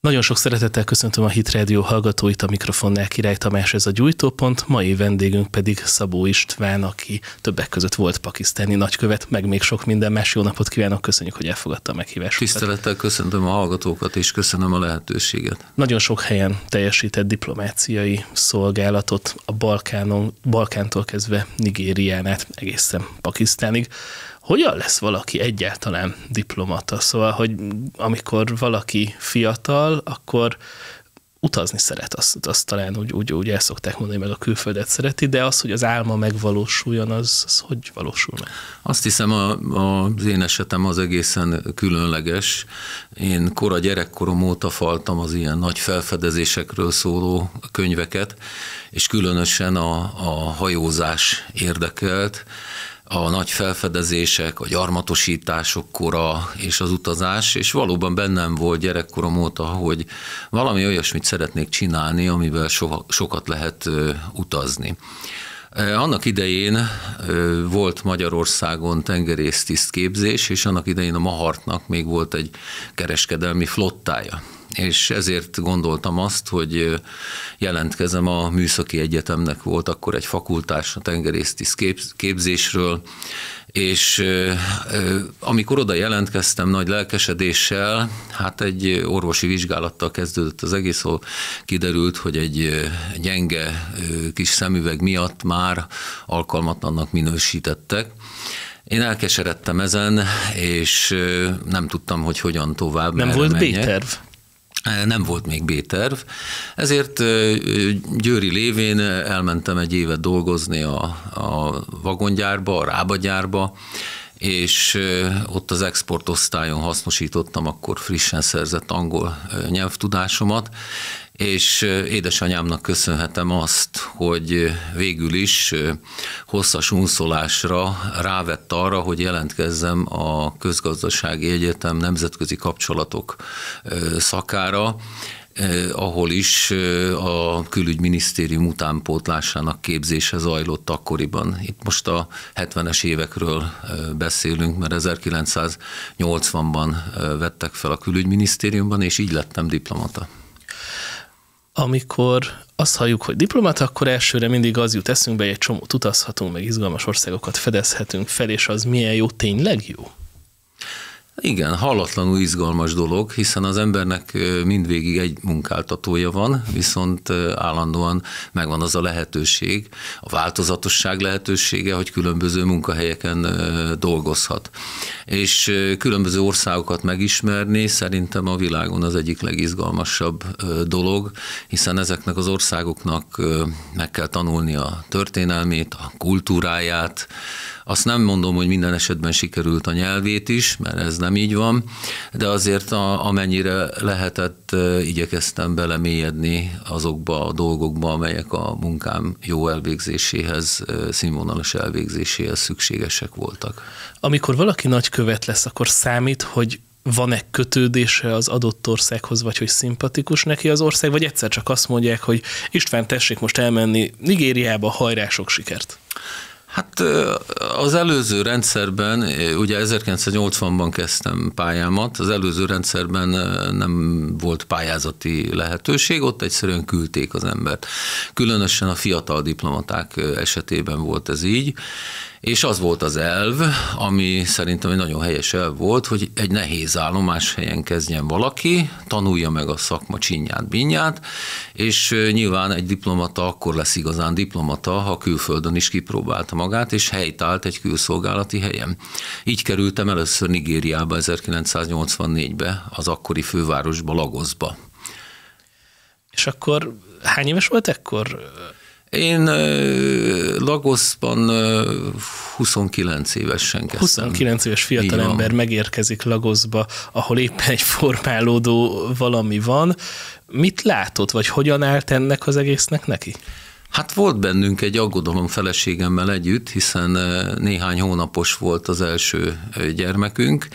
Nagyon sok szeretettel köszöntöm a Hit Radio hallgatóit, a mikrofonnál Király Tamás, ez a gyújtópont, mai vendégünk pedig Szabó István, aki többek között volt pakisztáni nagykövet, meg még sok minden más. Jó napot kívánok, köszönjük, hogy elfogadta a meghívásunkat. Tisztelettel köszöntöm a hallgatókat, és köszönöm a lehetőséget. Nagyon sok helyen teljesített diplomáciai szolgálatot a Balkánon, Balkántól kezdve Nigérián át egészen Pakisztánig hogyan lesz valaki egyáltalán diplomata? Szóval, hogy amikor valaki fiatal, akkor utazni szeret, azt, azt talán úgy, úgy, úgy el szokták mondani, meg a külföldet szereti, de az, hogy az álma megvalósuljon, az, az hogy valósul meg? Azt hiszem, a, a, az én esetem az egészen különleges. Én kora gyerekkorom óta faltam az ilyen nagy felfedezésekről szóló könyveket, és különösen a, a hajózás érdekelt a nagy felfedezések, a gyarmatosítások kora és az utazás, és valóban bennem volt gyerekkorom óta, hogy valami olyasmit szeretnék csinálni, amivel so, sokat lehet utazni. Annak idején volt Magyarországon tengerésztiszt képzés, és annak idején a Mahartnak még volt egy kereskedelmi flottája és ezért gondoltam azt, hogy jelentkezem a Műszaki Egyetemnek volt akkor egy fakultás a tengerésztiszt képzésről, és amikor oda jelentkeztem nagy lelkesedéssel, hát egy orvosi vizsgálattal kezdődött az egész, ahol kiderült, hogy egy gyenge kis szemüveg miatt már alkalmatlannak minősítettek. Én elkeseredtem ezen, és nem tudtam, hogy hogyan tovább. Nem volt B-terv? Nem volt még B-terv, ezért Győri lévén elmentem egy évet dolgozni a, a vagongyárba, a rábagyárba, és ott az exportosztályon hasznosítottam akkor frissen szerzett angol nyelvtudásomat, és édesanyámnak köszönhetem azt, hogy végül is hosszas unszolásra rávett arra, hogy jelentkezzem a Közgazdasági Egyetem nemzetközi kapcsolatok szakára, ahol is a külügyminisztérium utánpótlásának képzése zajlott akkoriban. Itt most a 70-es évekről beszélünk, mert 1980-ban vettek fel a külügyminisztériumban, és így lettem diplomata amikor azt halljuk, hogy diplomata, akkor elsőre mindig az jut eszünkbe, hogy egy csomót utazhatunk, meg izgalmas országokat fedezhetünk fel, és az milyen jó, tényleg jó? Igen, hallatlanul izgalmas dolog, hiszen az embernek mindvégig egy munkáltatója van, viszont állandóan megvan az a lehetőség, a változatosság lehetősége, hogy különböző munkahelyeken dolgozhat. És különböző országokat megismerni szerintem a világon az egyik legizgalmasabb dolog, hiszen ezeknek az országoknak meg kell tanulni a történelmét, a kultúráját, azt nem mondom, hogy minden esetben sikerült a nyelvét is, mert ez nem így van, de azért a, amennyire lehetett, igyekeztem belemélyedni azokba a dolgokba, amelyek a munkám jó elvégzéséhez, színvonalas elvégzéséhez szükségesek voltak. Amikor valaki nagykövet lesz, akkor számít, hogy van-e kötődése az adott országhoz, vagy hogy szimpatikus neki az ország, vagy egyszer csak azt mondják, hogy István, tessék most elmenni Nigériába, hajrá sok sikert. Hát az előző rendszerben, ugye 1980-ban kezdtem pályámat, az előző rendszerben nem volt pályázati lehetőség, ott egyszerűen küldték az embert. Különösen a fiatal diplomaták esetében volt ez így, és az volt az elv, ami szerintem egy nagyon helyes elv volt, hogy egy nehéz állomás helyen kezdjen valaki, tanulja meg a szakma csinyát, binyát, és nyilván egy diplomata akkor lesz igazán diplomata, ha külföldön is kipróbálta magát, és helytált egy külszolgálati helyen. Így kerültem először Nigériába 1984-be, az akkori fővárosba, Lagosba. És akkor hány éves volt ekkor? Én Lagosban 29 évesen kezdtem. 29 éves fiatalember megérkezik Lagosba, ahol éppen egy formálódó valami van. Mit látott, vagy hogyan állt ennek az egésznek neki? Hát volt bennünk egy aggodalom feleségemmel együtt, hiszen néhány hónapos volt az első gyermekünk,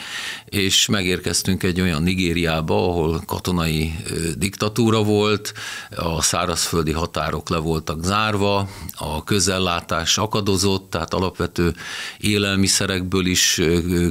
és megérkeztünk egy olyan Nigériába, ahol katonai diktatúra volt, a szárazföldi határok le voltak zárva, a közellátás akadozott, tehát alapvető élelmiszerekből is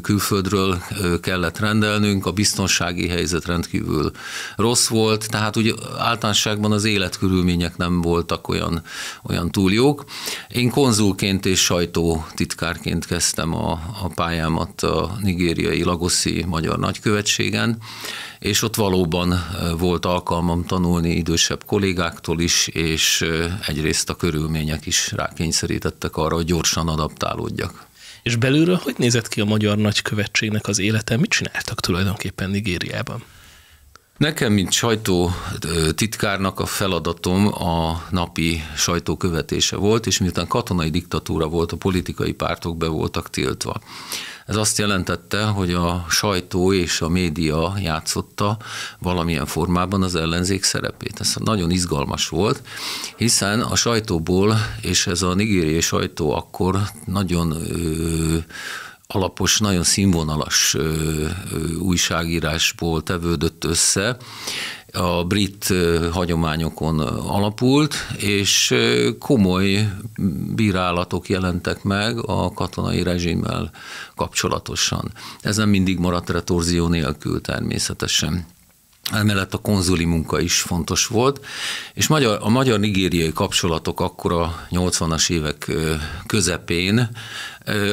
külföldről kellett rendelnünk, a biztonsági helyzet rendkívül rossz volt, tehát úgy általánosságban az életkörülmények nem voltak olyan, olyan túl jók. Én konzulként és sajtótitkárként kezdtem a, a pályámat a nigériai Lagoszi Magyar Nagykövetségen, és ott valóban volt alkalmam tanulni idősebb kollégáktól is, és egyrészt a körülmények is rákényszerítettek arra, hogy gyorsan adaptálódjak. És belülről hogy nézett ki a magyar nagykövetségnek az élete? Mit csináltak tulajdonképpen Nigériában? Nekem, mint sajtó titkárnak a feladatom a napi sajtókövetése volt, és miután katonai diktatúra volt, a politikai pártok be voltak tiltva. Ez azt jelentette, hogy a sajtó és a média játszotta valamilyen formában az ellenzék szerepét. Ez nagyon izgalmas volt, hiszen a sajtóból, és ez a nigériai sajtó akkor nagyon ö, alapos, nagyon színvonalas újságírásból tevődött össze, a brit hagyományokon alapult, és komoly bírálatok jelentek meg a katonai rezsimmel kapcsolatosan. Ez nem mindig maradt retorzió nélkül természetesen. Emellett a konzuli munka is fontos volt, és magyar, a magyar-nigériai kapcsolatok akkor a 80-as évek közepén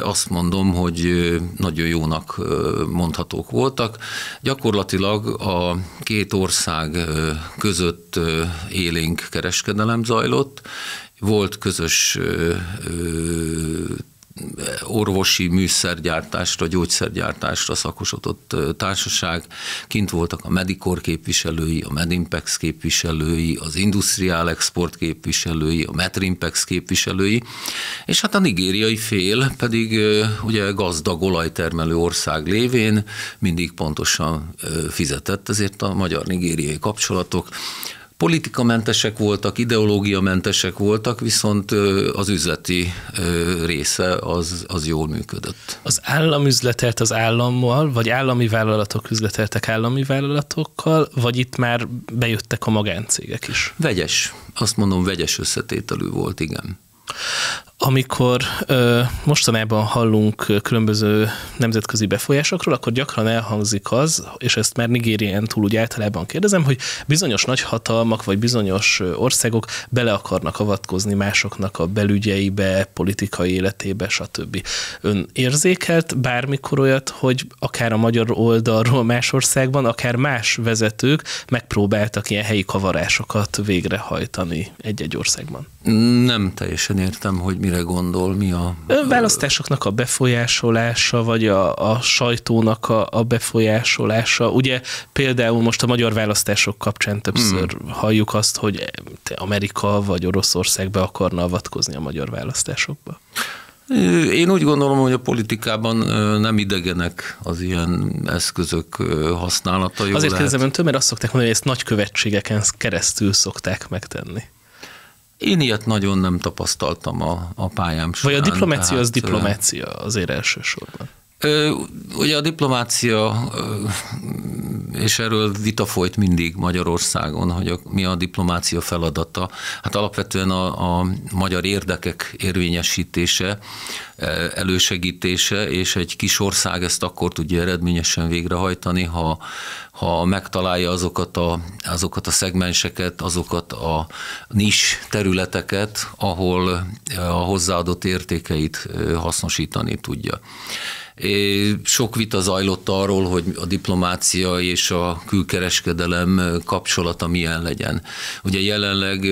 azt mondom, hogy nagyon jónak mondhatók voltak. Gyakorlatilag a két ország között élénk kereskedelem zajlott, volt közös orvosi műszergyártásra, gyógyszergyártásra szakosodott társaság. Kint voltak a Medicor képviselői, a Medimpex képviselői, az Industrial Export képviselői, a Metrimpex képviselői, és hát a nigériai fél pedig ugye gazdag olajtermelő ország lévén mindig pontosan fizetett, ezért a magyar-nigériai kapcsolatok Politikamentesek voltak, ideológiamentesek voltak, viszont az üzleti része az, az jól működött. Az állam üzletelt az állammal, vagy állami vállalatok üzleteltek állami vállalatokkal, vagy itt már bejöttek a magáncégek is? Vegyes. Azt mondom, vegyes összetételű volt, igen. Amikor ö, mostanában hallunk különböző nemzetközi befolyásokról, akkor gyakran elhangzik az, és ezt már Nigérián túl úgy általában kérdezem, hogy bizonyos nagyhatalmak vagy bizonyos országok bele akarnak avatkozni másoknak a belügyeibe, politikai életébe, stb. Ön érzékelt bármikor olyat, hogy akár a magyar oldalról más országban, akár más vezetők megpróbáltak ilyen helyi kavarásokat végrehajtani egy-egy országban? Nem teljesen értem, hogy mi mire gondol, mi a... Választásoknak a befolyásolása, vagy a, a sajtónak a, a befolyásolása. Ugye például most a magyar választások kapcsán többször hmm. halljuk azt, hogy Amerika vagy Oroszország be akarna avatkozni a magyar választásokba. Én úgy gondolom, hogy a politikában nem idegenek az ilyen eszközök használata. Azért kérdezem öntől, mert azt szokták mondani, hogy ezt nagykövetségeken keresztül szokták megtenni. Én ilyet nagyon nem tapasztaltam a, a pályám során. Vagy a diplomácia tehát, az diplomácia azért elsősorban. Ugye a diplomácia, és erről vita folyt mindig Magyarországon, hogy a, mi a diplomácia feladata. Hát alapvetően a, a magyar érdekek érvényesítése, elősegítése, és egy kis ország ezt akkor tudja eredményesen végrehajtani, ha, ha megtalálja azokat a, azokat a szegmenseket, azokat a nis területeket, ahol a hozzáadott értékeit hasznosítani tudja. Sok vita zajlott arról, hogy a diplomácia és a külkereskedelem kapcsolata milyen legyen. Ugye jelenleg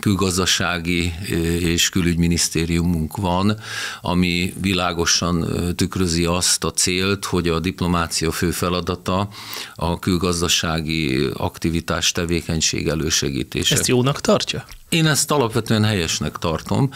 külgazdasági és külügyminisztériumunk van, ami világosan tükrözi azt a célt, hogy a diplomácia fő feladata a külgazdasági aktivitás, tevékenység elősegítése. Ezt jónak tartja? Én ezt alapvetően helyesnek tartom,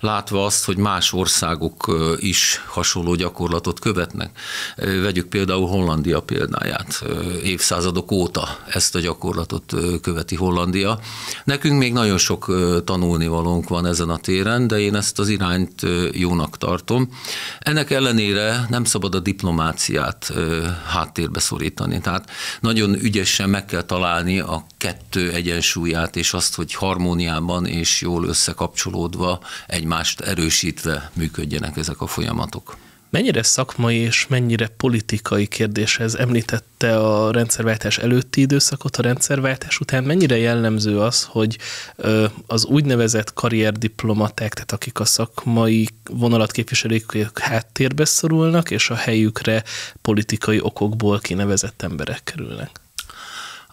látva azt, hogy más országok is hasonló gyakorlatot követnek. Vegyük például Hollandia példáját. Évszázadok óta ezt a gyakorlatot követi Hollandia. Nekünk még nagyon sok tanulnivalónk van ezen a téren, de én ezt az irányt jónak tartom. Ennek ellenére nem szabad a diplomáciát háttérbe szorítani. Tehát nagyon ügyesen meg kell találni a kettő egyensúlyát, és azt, hogy harmóniában és jól összekapcsolódva, egymást erősítve működjenek ezek a folyamatok. Mennyire szakmai és mennyire politikai kérdés ez? Említette a rendszerváltás előtti időszakot, a rendszerváltás után. Mennyire jellemző az, hogy az úgynevezett karrierdiplomaták, tehát akik a szakmai vonalat képviselik, háttérbe szorulnak, és a helyükre politikai okokból kinevezett emberek kerülnek?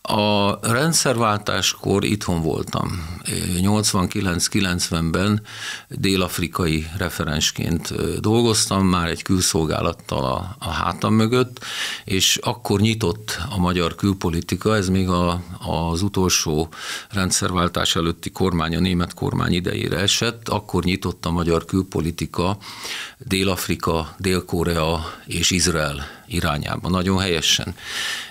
A rendszerváltáskor itthon voltam. 89-90-ben dél-afrikai referensként dolgoztam, már egy külszolgálattal a, a hátam mögött, és akkor nyitott a magyar külpolitika, ez még a, az utolsó rendszerváltás előtti kormány, a német kormány idejére esett, akkor nyitott a magyar külpolitika Dél-Afrika, Dél-Korea és Izrael irányába, nagyon helyesen.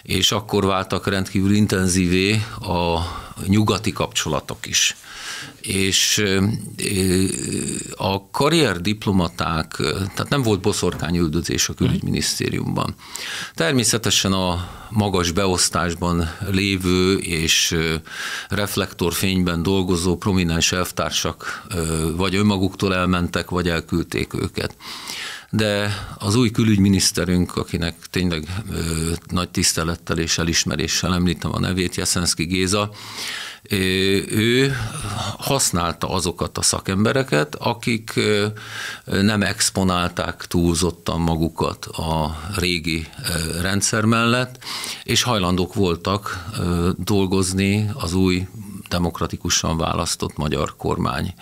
És akkor váltak rendkívül intenzívé a nyugati kapcsolatok is. És a karrierdiplomaták, tehát nem volt boszorkányüldözés a külügyminisztériumban. Természetesen a magas beosztásban lévő és reflektorfényben dolgozó prominens elvtársak vagy önmaguktól elmentek, vagy elküldték őket de az új külügyminiszterünk, akinek tényleg ö, nagy tisztelettel és elismeréssel említem a nevét, Jeszenszki Géza, ő használta azokat a szakembereket, akik nem exponálták túlzottan magukat a régi rendszer mellett, és hajlandók voltak dolgozni az új demokratikusan választott magyar kormány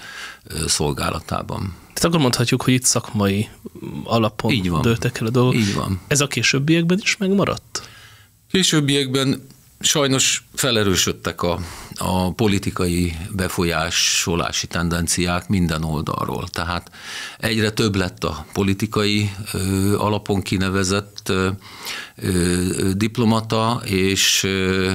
szolgálatában. Tehát akkor mondhatjuk, hogy itt szakmai alapon Így van. dőltek el a dolgok. Így van. Ez a későbbiekben is megmaradt? Későbbiekben sajnos felerősödtek a, a politikai befolyásolási tendenciák minden oldalról. Tehát egyre több lett a politikai ö, alapon kinevezett ö, ö, diplomata, és ö,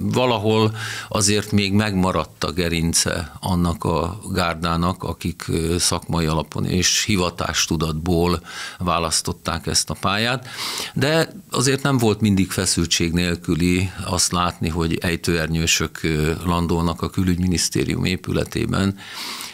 valahol azért még megmaradt a gerince annak a gárdának, akik szakmai alapon és hivatástudatból választották ezt a pályát, de azért nem volt mindig feszültség nélküli azt azt látni, hogy ejtőernyősök landolnak a külügyminisztérium épületében,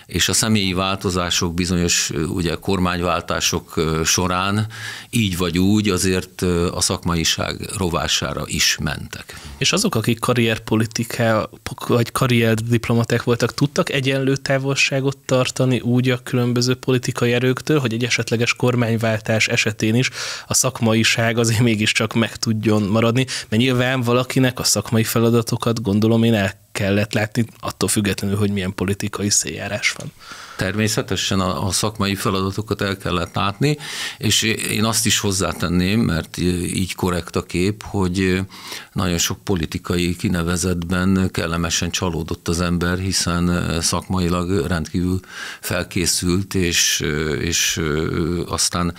és a személyi változások, bizonyos ugye kormányváltások során így vagy úgy azért a szakmaiság rovására is mentek. És azok, akik karrierpolitiká vagy karrierdiplomaták voltak, tudtak egyenlő távolságot tartani úgy a különböző politikai erőktől, hogy egy esetleges kormányváltás esetén is a szakmaiság azért mégiscsak meg tudjon maradni, mert nyilván valakinek a szakmai feladatokat gondolom én el kellett látni, attól függetlenül, hogy milyen politikai széljárás van. Természetesen a, a szakmai feladatokat el kellett látni, és én azt is hozzátenném, mert így korrekt a kép, hogy nagyon sok politikai kinevezetben kellemesen csalódott az ember, hiszen szakmailag rendkívül felkészült, és, és aztán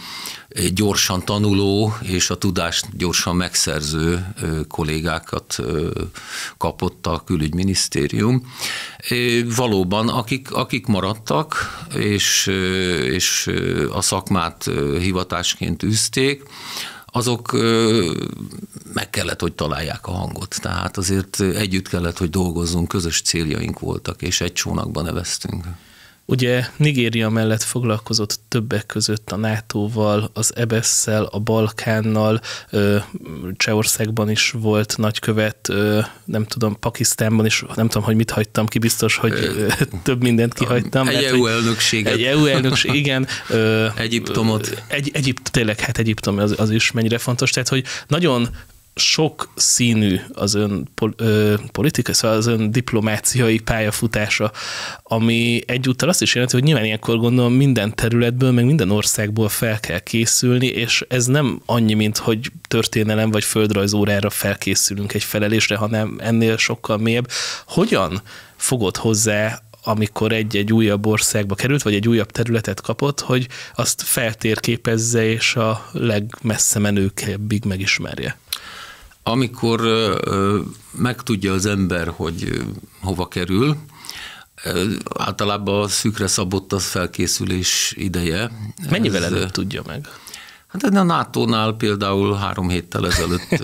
gyorsan tanuló és a tudást gyorsan megszerző kollégákat kapott a külügyminisztérium. Valóban, akik, akik maradtak, és, és a szakmát hivatásként űzték, azok meg kellett, hogy találják a hangot. Tehát azért együtt kellett, hogy dolgozzunk, közös céljaink voltak, és egy csónakban neveztünk. Ugye Nigéria mellett foglalkozott többek között a NATO-val, az EBS-szel, a Balkánnal, Csehországban is volt nagykövet, nem tudom, Pakisztánban is, nem tudom, hogy mit hagytam ki, biztos, hogy több mindent kihagytam. Egy EU elnökséget. Egy EU elnökség, igen. Egyiptomot. Egy, Egyipt, tényleg, hát Egyiptom az, az is mennyire fontos, tehát hogy nagyon sok színű az ön politika, szóval az ön diplomáciai pályafutása, ami egyúttal azt is jelenti, hogy nyilván ilyenkor gondolom minden területből, meg minden országból fel kell készülni, és ez nem annyi, mint hogy történelem vagy földrajzórára felkészülünk egy felelésre, hanem ennél sokkal mélyebb. Hogyan fogod hozzá amikor egy-egy újabb országba került, vagy egy újabb területet kapott, hogy azt feltérképezze és a legmessze menőkebbig megismerje amikor megtudja az ember, hogy hova kerül, általában a szűkre szabott az felkészülés ideje. Mennyivel Ez, tudja meg? Hát a NATO-nál például három héttel ezelőtt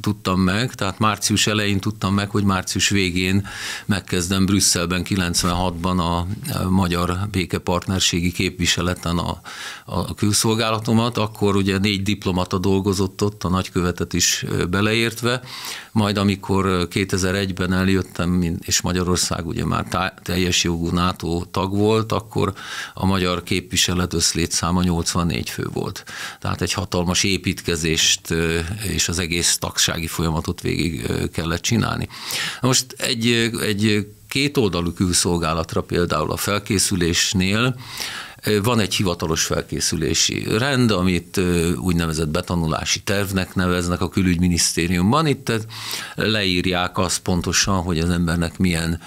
tudtam meg, tehát március elején tudtam meg, hogy március végén megkezdem Brüsszelben 96-ban a magyar békepartnerségi képviseleten a, a külszolgálatomat, akkor ugye négy diplomata dolgozott ott, a nagykövetet is beleértve, majd amikor 2001-ben eljöttem, és Magyarország ugye már teljes jogú NATO tag volt, akkor a magyar képviselet összlétszáma 84 fő volt. Tehát egy hatalmas építkezést és az egész tagsági folyamatot végig kellett csinálni. Most egy, egy kétoldalú külszolgálatra például a felkészülésnél van egy hivatalos felkészülési rend, amit úgynevezett betanulási tervnek neveznek a külügyminisztériumban. Itt leírják azt pontosan, hogy az embernek milyen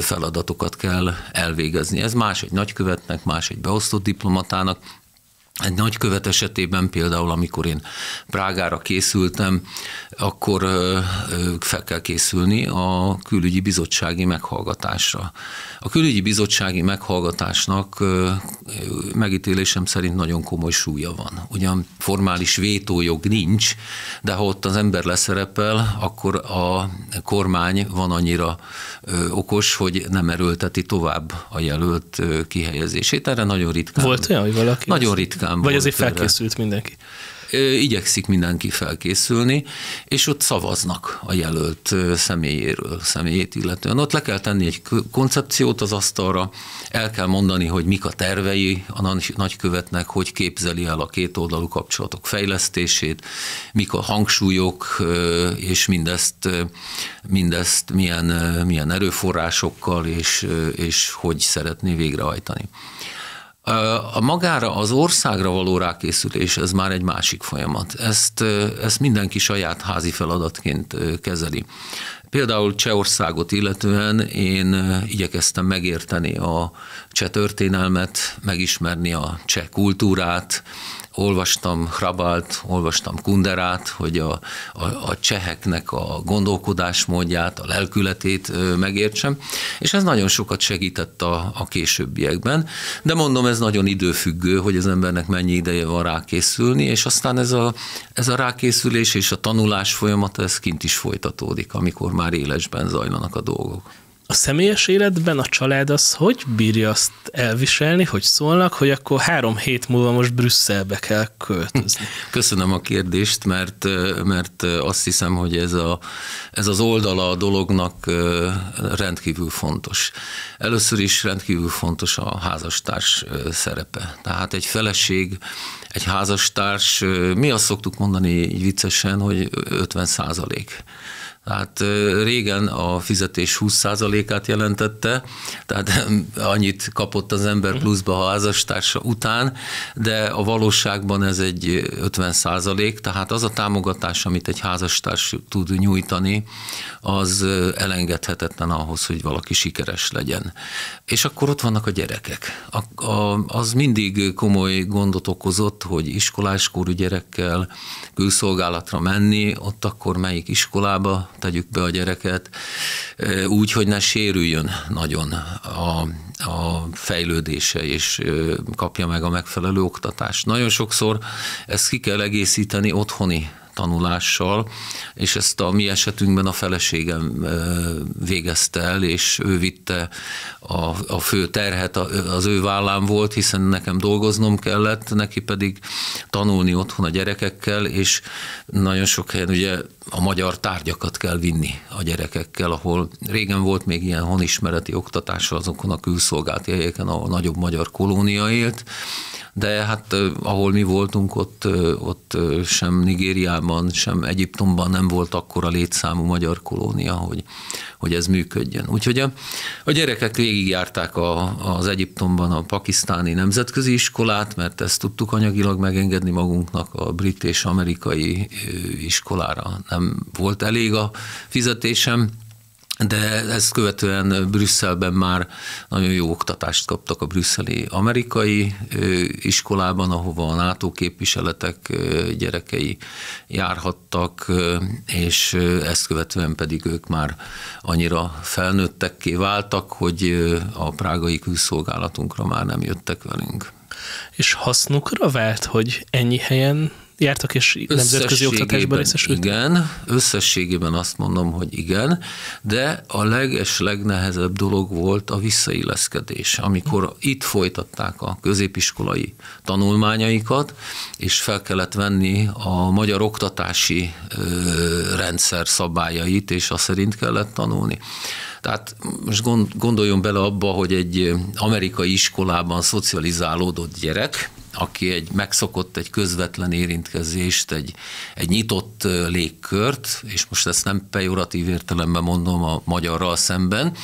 feladatokat kell elvégezni. Ez más egy nagykövetnek, más egy beosztott diplomatának, egy nagykövet esetében például, amikor én Prágára készültem, akkor fel kell készülni a külügyi bizottsági meghallgatásra. A külügyi bizottsági meghallgatásnak megítélésem szerint nagyon komoly súlya van. Ugyan formális vétójog nincs, de ha ott az ember leszerepel, akkor a kormány van annyira okos, hogy nem erőlteti tovább a jelölt kihelyezését. Erre nagyon ritkán. Volt olyan, hogy valaki? Nagyon ritkán Vagy azért felkészült erre. mindenki? igyekszik mindenki felkészülni, és ott szavaznak a jelölt személyéről, személyét illetően. Ott le kell tenni egy koncepciót az asztalra, el kell mondani, hogy mik a tervei a nagykövetnek, hogy képzeli el a kétoldalú kapcsolatok fejlesztését, mik a hangsúlyok, és mindezt, mindezt milyen, milyen erőforrásokkal, és, és hogy szeretné végrehajtani. A magára az országra való rákészülés, ez már egy másik folyamat. Ezt, ezt mindenki saját házi feladatként kezeli. Például Csehországot illetően én igyekeztem megérteni a cseh történelmet, megismerni a cseh kultúrát, olvastam Hrabalt, olvastam Kunderát, hogy a, a, a cseheknek a gondolkodásmódját, a lelkületét megértsem, és ez nagyon sokat segített a, a későbbiekben, de mondom, ez nagyon időfüggő, hogy az embernek mennyi ideje van rákészülni, és aztán ez a, ez a rákészülés és a tanulás folyamata, ez kint is folytatódik, amikor már élesben zajlanak a dolgok a személyes életben a család az hogy bírja azt elviselni, hogy szólnak, hogy akkor három hét múlva most Brüsszelbe kell költözni? Köszönöm a kérdést, mert, mert azt hiszem, hogy ez, a, ez az oldala a dolognak rendkívül fontos. Először is rendkívül fontos a házastárs szerepe. Tehát egy feleség, egy házastárs, mi azt szoktuk mondani így viccesen, hogy 50 százalék tehát régen a fizetés 20%-át jelentette, tehát annyit kapott az ember pluszba a házastársa után, de a valóságban ez egy 50%, tehát az a támogatás, amit egy házastárs tud nyújtani, az elengedhetetlen ahhoz, hogy valaki sikeres legyen. És akkor ott vannak a gyerekek. A, a, az mindig komoly gondot okozott, hogy iskoláskorú gyerekkel külszolgálatra menni, ott akkor melyik iskolába tegyük be a gyereket, úgy, hogy ne sérüljön nagyon a, a fejlődése, és kapja meg a megfelelő oktatást. Nagyon sokszor ezt ki kell egészíteni otthoni tanulással, és ezt a mi esetünkben a feleségem végezte el, és ő vitte a, a fő terhet, az ő vállám volt, hiszen nekem dolgoznom kellett, neki pedig tanulni otthon a gyerekekkel, és nagyon sok helyen ugye a magyar tárgyakat kell vinni a gyerekekkel, ahol régen volt még ilyen honismereti oktatás azokon a külszolgálati helyeken, ahol nagyobb magyar kolónia élt, de hát ahol mi voltunk, ott, ott sem Nigériában, sem Egyiptomban nem volt akkora létszámú magyar kolónia, hogy, hogy ez működjön. Úgyhogy a, a gyerekek végigjárták a, az Egyiptomban a pakisztáni nemzetközi iskolát, mert ezt tudtuk anyagilag megengedni magunknak, a brit és amerikai iskolára nem volt elég a fizetésem, de ezt követően Brüsszelben már nagyon jó oktatást kaptak a brüsszeli amerikai iskolában, ahova a NATO képviseletek gyerekei járhattak, és ezt követően pedig ők már annyira felnőttekké váltak, hogy a prágai külszolgálatunkra már nem jöttek velünk. És hasznukra vált, hogy ennyi helyen jártak és nemzetközi oktatásban részesültek? Igen, összességében azt mondom, hogy igen, de a leges, legnehezebb dolog volt a visszailleszkedés, amikor itt folytatták a középiskolai tanulmányaikat, és fel kellett venni a magyar oktatási rendszer szabályait, és azt szerint kellett tanulni. Tehát most gondoljon bele abba, hogy egy amerikai iskolában szocializálódott gyerek, aki egy megszokott egy közvetlen érintkezést, egy, egy nyitott légkört, és most ezt nem pejoratív értelemben mondom a magyarral szemben,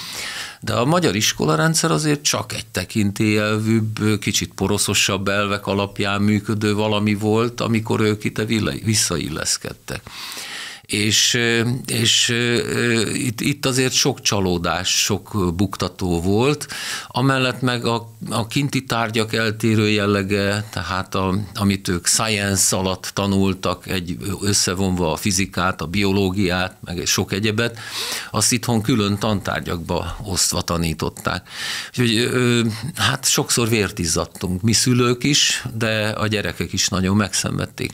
de a magyar iskolarendszer azért csak egy tekintélyelvűbb, kicsit poroszosabb elvek alapján működő valami volt, amikor ők itt visszailleszkedtek és, és itt, itt azért sok csalódás, sok buktató volt, amellett meg a, a kinti tárgyak eltérő jellege, tehát a, amit ők science alatt tanultak, egy összevonva a fizikát, a biológiát, meg sok egyebet, azt itthon külön tantárgyakba osztva tanították. Úgyhogy hát sokszor vért izzadtunk, mi szülők is, de a gyerekek is nagyon megszenvedték.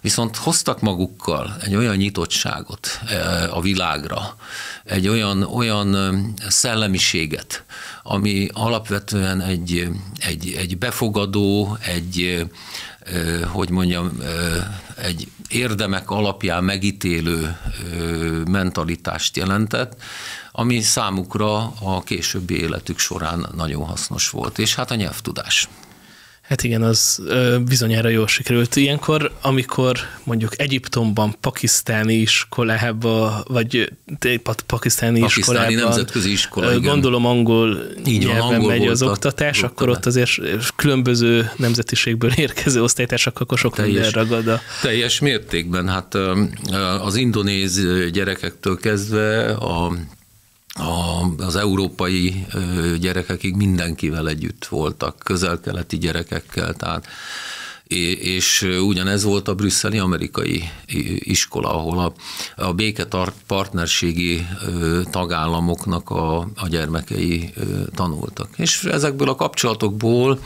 Viszont hoztak magukkal egy olyan nyitott nyitottságot a világra, egy olyan, olyan szellemiséget, ami alapvetően egy, egy, egy befogadó, egy, hogy mondjam, egy érdemek alapján megítélő mentalitást jelentett, ami számukra a későbbi életük során nagyon hasznos volt, és hát a nyelvtudás. Hát igen, az bizonyára jól sikerült. Ilyenkor, amikor mondjuk Egyiptomban, pakisztáni iskolába, vagy pakisztáni, pakisztáni iskolában, nemzetközi iskola, igen. gondolom angol Így nyelven angol megy az oktatás, a, akkor ott azért különböző nemzetiségből érkező osztálytársak, akkor sok teljes, minden ragad a... Teljes mértékben, hát az indonéz gyerekektől kezdve a a, az európai gyerekekig mindenkivel együtt voltak, közel-keleti gyerekekkel, tehát és ugyanez volt a brüsszeli amerikai iskola, ahol a, a béketart partnerségi tagállamoknak a, a gyermekei tanultak. És ezekből a kapcsolatokból,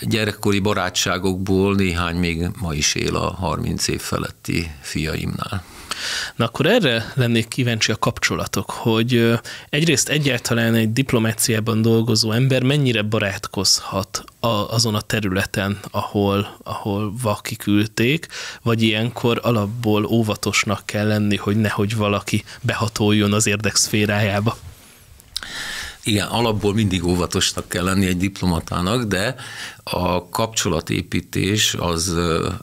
gyerekkori barátságokból néhány még ma is él a 30 év feletti fiaimnál. Na akkor erre lennék kíváncsi a kapcsolatok, hogy egyrészt egyáltalán egy diplomáciában dolgozó ember mennyire barátkozhat a, azon a területen, ahol, ahol vakiküldték, vagy ilyenkor alapból óvatosnak kell lenni, hogy nehogy valaki behatoljon az érdekszférájába. Igen, alapból mindig óvatosnak kell lenni egy diplomatának, de a kapcsolatépítés az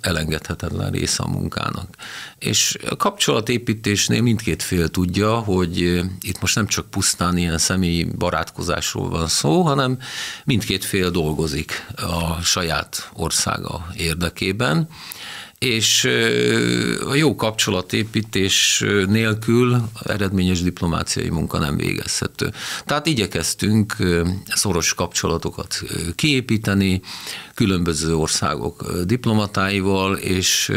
elengedhetetlen része a munkának. És a kapcsolatépítésnél mindkét fél tudja, hogy itt most nem csak pusztán ilyen személyi barátkozásról van szó, hanem mindkét fél dolgozik a saját országa érdekében, és a jó kapcsolatépítés nélkül eredményes diplomáciai munka nem végezhető. Tehát igyekeztünk szoros kapcsolatokat kiépíteni, különböző országok diplomatáival, és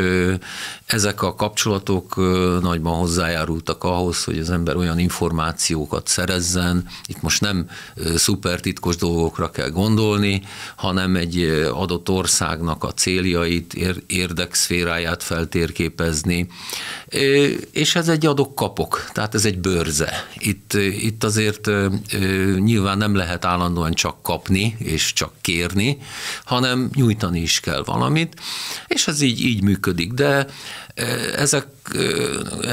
ezek a kapcsolatok nagyban hozzájárultak ahhoz, hogy az ember olyan információkat szerezzen. Itt most nem szupertitkos dolgokra kell gondolni, hanem egy adott országnak a céljait, érdekszféráját feltérképezni, és ez egy adok-kapok, tehát ez egy bőrze. Itt, itt azért nyilván nem lehet állandóan csak kapni és csak kérni, hanem nyújtani is kell valamit, és ez így, így működik. De Ezek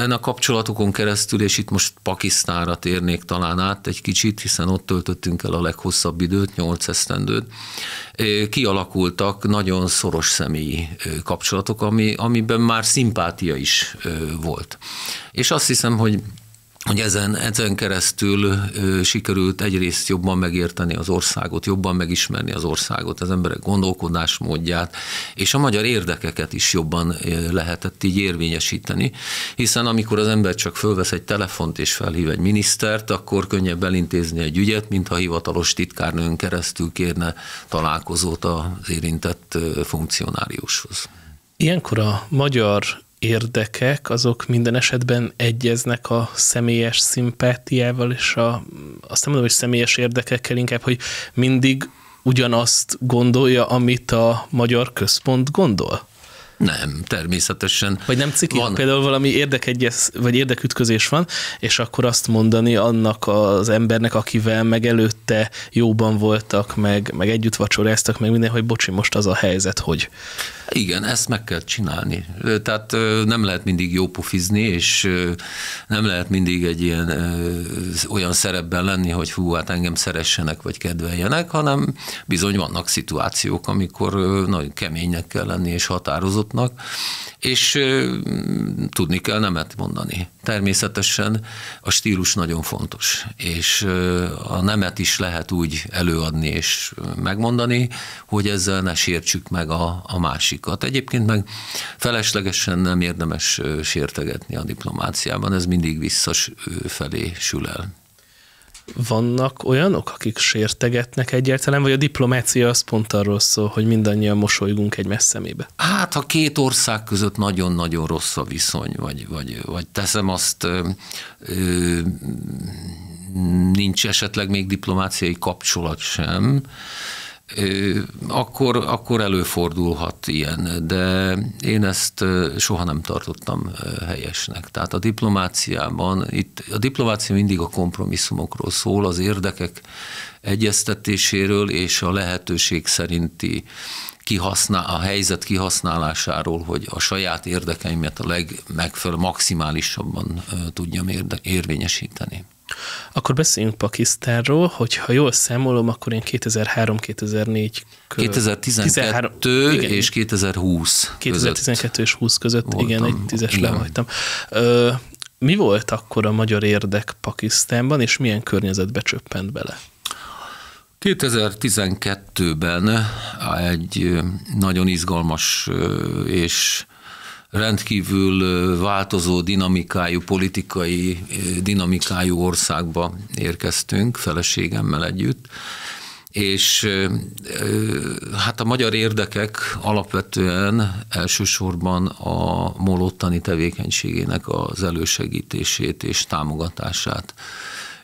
a kapcsolatokon keresztül, és itt most Pakisztánra térnék talán át egy kicsit, hiszen ott töltöttünk el a leghosszabb időt, 8 esztendőt, kialakultak nagyon szoros személyi kapcsolatok, ami, amiben már szimpátia is volt. És azt hiszem, hogy hogy ezen, ezen keresztül ö, sikerült egyrészt jobban megérteni az országot, jobban megismerni az országot, az emberek gondolkodásmódját, és a magyar érdekeket is jobban ö, lehetett így érvényesíteni, hiszen amikor az ember csak fölvesz egy telefont és felhív egy minisztert, akkor könnyebb elintézni egy ügyet, mint ha hivatalos titkárnőn keresztül kérne találkozót az érintett funkcionáriushoz. Ilyenkor a magyar érdekek, azok minden esetben egyeznek a személyes szimpátiával, és a, azt nem mondom, hogy személyes érdekekkel, inkább, hogy mindig ugyanazt gondolja, amit a magyar központ gondol? Nem, természetesen. Vagy nem ciki, van. például valami érdekegyez, vagy érdekütközés van, és akkor azt mondani annak az embernek, akivel meg előtte jóban voltak, meg, meg együtt vacsoráztak, meg minden, hogy bocsi, most az a helyzet, hogy. Igen, ezt meg kell csinálni. Tehát nem lehet mindig jó pufizni, és nem lehet mindig egy ilyen olyan szerepben lenni, hogy hú, hát engem szeressenek, vagy kedveljenek, hanem bizony vannak szituációk, amikor nagyon keménynek kell lenni, és határozottnak, és tudni kell nemet mondani. Természetesen a stílus nagyon fontos, és a nemet is lehet úgy előadni és megmondani, hogy ezzel ne sértsük meg a, a másikat. Egyébként meg feleslegesen nem érdemes sértegetni a diplomáciában, ez mindig visszafelé sül el. Vannak olyanok, akik sértegetnek egyáltalán, vagy a diplomácia az pont arról szól, hogy mindannyian mosolygunk egy szemébe? Hát, ha két ország között nagyon-nagyon rossz a viszony, vagy, vagy, vagy teszem azt, ö, ö, nincs esetleg még diplomáciai kapcsolat sem, akkor, akkor előfordulhat ilyen, de én ezt soha nem tartottam helyesnek. Tehát a diplomáciában, itt a diplomácia mindig a kompromisszumokról szól, az érdekek egyeztetéséről és a lehetőség szerinti kihasznál, a helyzet kihasználásáról, hogy a saját érdekeimet a legmegfelelő, maximálisabban tudjam érde, érvényesíteni. Akkor beszéljünk Pakisztánról, hogyha jól számolom, akkor én 2003-2004 2012 igen, és 2020 2012 között. és 20 között, voltam, igen, egy tízes lehagytam. Mi volt akkor a magyar érdek Pakisztánban, és milyen környezetbe csöppent bele? 2012-ben egy nagyon izgalmas és rendkívül változó dinamikájú, politikai dinamikájú országba érkeztünk feleségemmel együtt, és hát a magyar érdekek alapvetően elsősorban a molottani tevékenységének az elősegítését és támogatását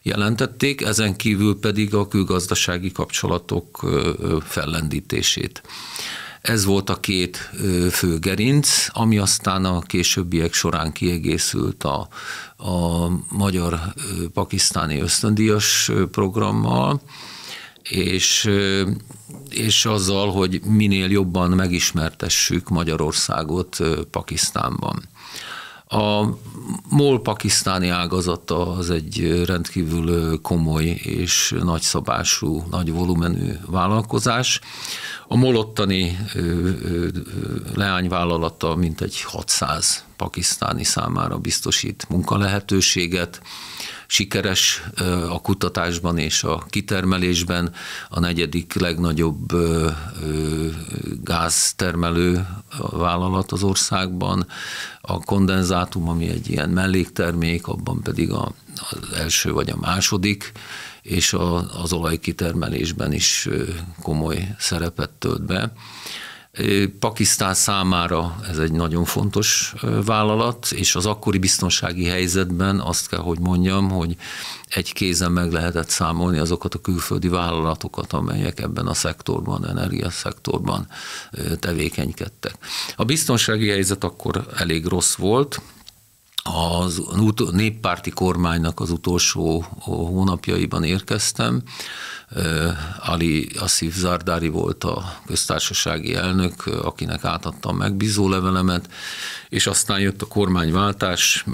jelentették, ezen kívül pedig a külgazdasági kapcsolatok fellendítését. Ez volt a két fő gerinc, ami aztán a későbbiek során kiegészült a, a magyar-pakisztáni ösztöndíjas programmal, és, és azzal, hogy minél jobban megismertessük Magyarországot Pakisztánban. A MOL-pakisztáni ágazata az egy rendkívül komoly és nagyszabású, nagy volumenű vállalkozás. A molottani leányvállalata mintegy 600 pakisztáni számára biztosít munkalehetőséget, sikeres a kutatásban és a kitermelésben, a negyedik legnagyobb gáztermelő vállalat az országban, a kondenzátum, ami egy ilyen melléktermék, abban pedig a, az első vagy a második, és a, az olajkitermelésben is komoly szerepet tölt be. Pakisztán számára ez egy nagyon fontos vállalat, és az akkori biztonsági helyzetben azt kell, hogy mondjam, hogy egy kézen meg lehetett számolni azokat a külföldi vállalatokat, amelyek ebben a szektorban, energiaszektorban tevékenykedtek. A biztonsági helyzet akkor elég rossz volt, az néppárti kormánynak az utolsó hónapjaiban érkeztem. Ali Asif Zardari volt a köztársasági elnök, akinek átadtam megbízó levelemet, és aztán jött a kormányváltás,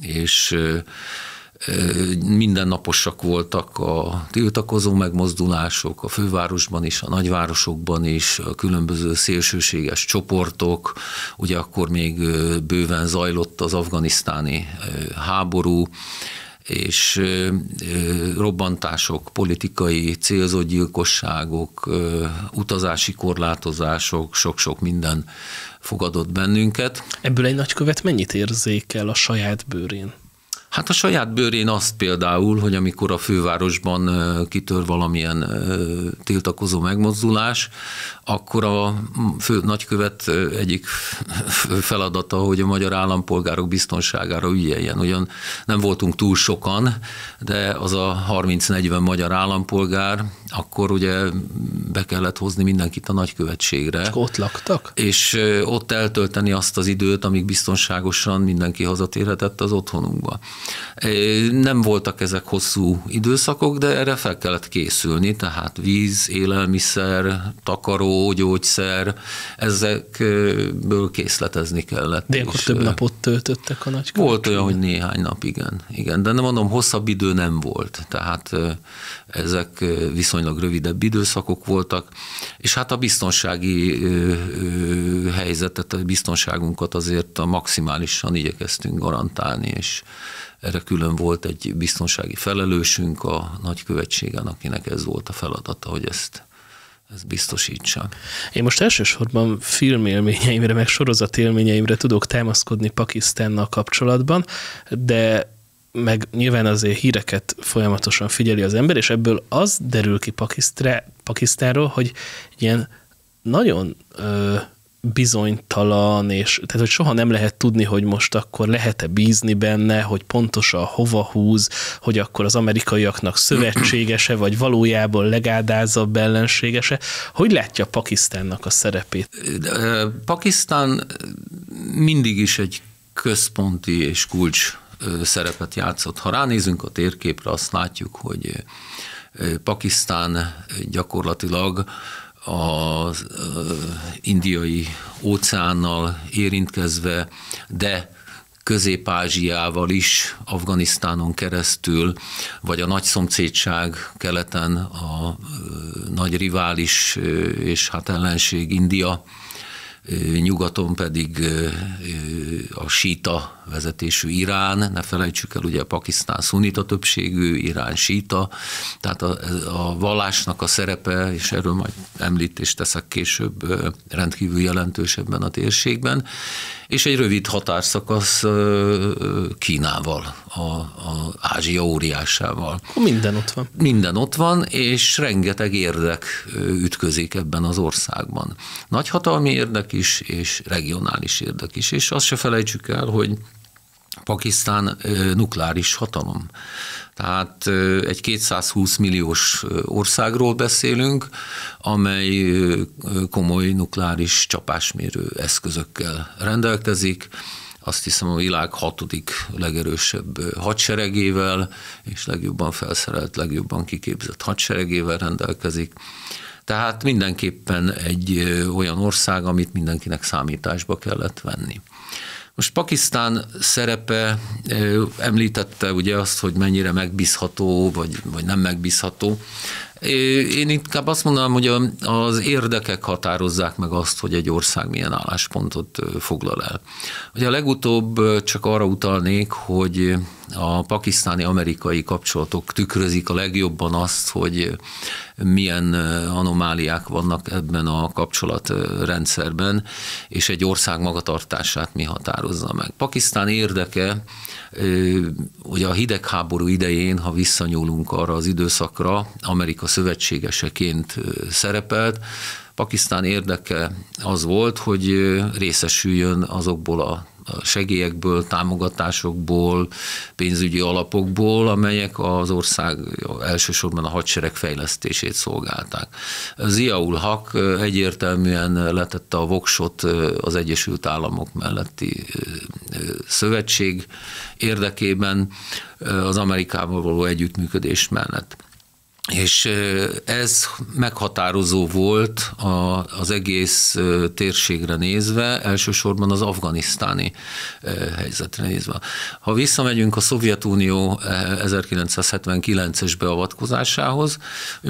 és mindennaposak voltak a tiltakozó megmozdulások a fővárosban is, a nagyvárosokban is, a különböző szélsőséges csoportok, ugye akkor még bőven zajlott az afganisztáni háború, és robbantások, politikai célzott gyilkosságok, utazási korlátozások, sok-sok minden fogadott bennünket. Ebből egy nagykövet mennyit érzékel a saját bőrén? Hát a saját bőrén azt például, hogy amikor a fővárosban kitör valamilyen tiltakozó megmozdulás, akkor a fő nagykövet egyik feladata, hogy a magyar állampolgárok biztonságára ügyeljen. Ugyan nem voltunk túl sokan, de az a 30-40 magyar állampolgár, akkor ugye be kellett hozni mindenkit a nagykövetségre. És ott laktak? És ott eltölteni azt az időt, amíg biztonságosan mindenki hazatérhetett az otthonunkba. Nem voltak ezek hosszú időszakok, de erre fel kellett készülni, tehát víz, élelmiszer, takaró, gyógyszer, ezekből készletezni kellett. De akkor több napot töltöttek a nagy Volt olyan, hogy néhány nap, igen. igen. De nem mondom, hosszabb idő nem volt. Tehát ezek viszonylag rövidebb időszakok voltak, és hát a biztonsági helyzetet, a biztonságunkat azért a maximálisan igyekeztünk garantálni, és erre külön volt egy biztonsági felelősünk a nagykövetségen, akinek ez volt a feladata, hogy ezt ez biztosítsa. Én most elsősorban filmélményeimre, meg sorozatélményeimre tudok támaszkodni Pakisztánnal kapcsolatban, de meg nyilván azért híreket folyamatosan figyeli az ember, és ebből az derül ki Pakisztánról, hogy ilyen nagyon bizonytalan, és tehát, hogy soha nem lehet tudni, hogy most akkor lehet-e bízni benne, hogy pontosan hova húz, hogy akkor az amerikaiaknak szövetségese, vagy valójában legáldázabb ellenségese. Hogy látja Pakisztánnak a szerepét? Pakisztán mindig is egy központi és kulcs szerepet játszott. Ha ránézünk a térképre, azt látjuk, hogy Pakisztán gyakorlatilag az indiai óceánnal érintkezve, de Közép-Ázsiával is, Afganisztánon keresztül, vagy a nagy szomszédság keleten a nagy rivális és hát ellenség India, nyugaton pedig a síta vezetésű Irán, ne felejtsük el, ugye a Pakisztán szunita többségű, Irán síta, tehát a, a vallásnak a szerepe, és erről majd említést teszek később, rendkívül jelentős ebben a térségben, és egy rövid határszakasz Kínával, a, a Ázsia óriásával. Minden ott van. Minden ott van, és rengeteg érdek ütközik ebben az országban. Nagyhatalmi érdek is, és regionális érdek is, és azt se felejtsük el, hogy Pakisztán nukleáris hatalom. Tehát egy 220 milliós országról beszélünk, amely komoly nukleáris csapásmérő eszközökkel rendelkezik. Azt hiszem a világ hatodik legerősebb hadseregével, és legjobban felszerelt, legjobban kiképzett hadseregével rendelkezik. Tehát mindenképpen egy olyan ország, amit mindenkinek számításba kellett venni. Most Pakisztán szerepe említette ugye azt, hogy mennyire megbízható, vagy, vagy nem megbízható. Én inkább azt mondanám, hogy az érdekek határozzák meg azt, hogy egy ország milyen álláspontot foglal el. Ugye a legutóbb csak arra utalnék, hogy a pakisztáni-amerikai kapcsolatok tükrözik a legjobban azt, hogy milyen anomáliák vannak ebben a kapcsolatrendszerben, és egy ország magatartását mi határozza meg. Pakisztán érdeke, hogy a hidegháború idején, ha visszanyúlunk arra az időszakra, Amerika szövetségeseként szerepelt, Pakisztán érdeke az volt, hogy részesüljön azokból a segélyekből, támogatásokból, pénzügyi alapokból, amelyek az ország elsősorban a hadsereg fejlesztését szolgálták. Ziaul Hak egyértelműen letette a voksot az Egyesült Államok melletti szövetség érdekében az Amerikával való együttműködés mellett. És ez meghatározó volt az egész térségre nézve, elsősorban az afganisztáni helyzetre nézve. Ha visszamegyünk a Szovjetunió 1979-es beavatkozásához,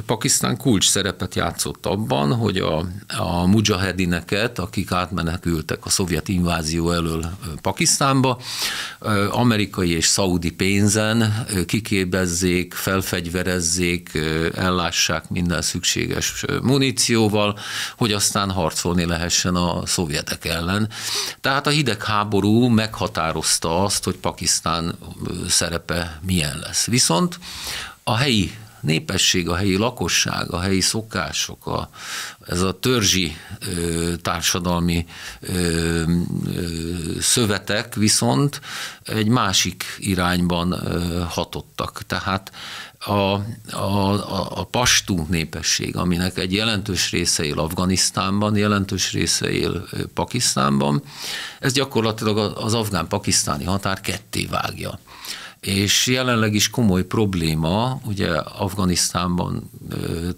Pakisztán kulcs szerepet játszott abban, hogy a, a mujahedineket, akik átmenekültek a szovjet invázió elől Pakisztánba, amerikai és szaudi pénzen kikébezzék, felfegyverezzék, ellássák minden szükséges munícióval, hogy aztán harcolni lehessen a szovjetek ellen. Tehát a hidegháború meghatározta azt, hogy Pakisztán szerepe milyen lesz. Viszont a helyi népesség, a helyi lakosság, a helyi szokások, a, ez a törzsi ö, társadalmi ö, ö, szövetek viszont egy másik irányban ö, hatottak. Tehát a, a, a pastú népesség, aminek egy jelentős része él Afganisztánban, jelentős része él Pakisztánban, ez gyakorlatilag az afgán-pakisztáni határ ketté vágja. És jelenleg is komoly probléma, ugye Afganisztánban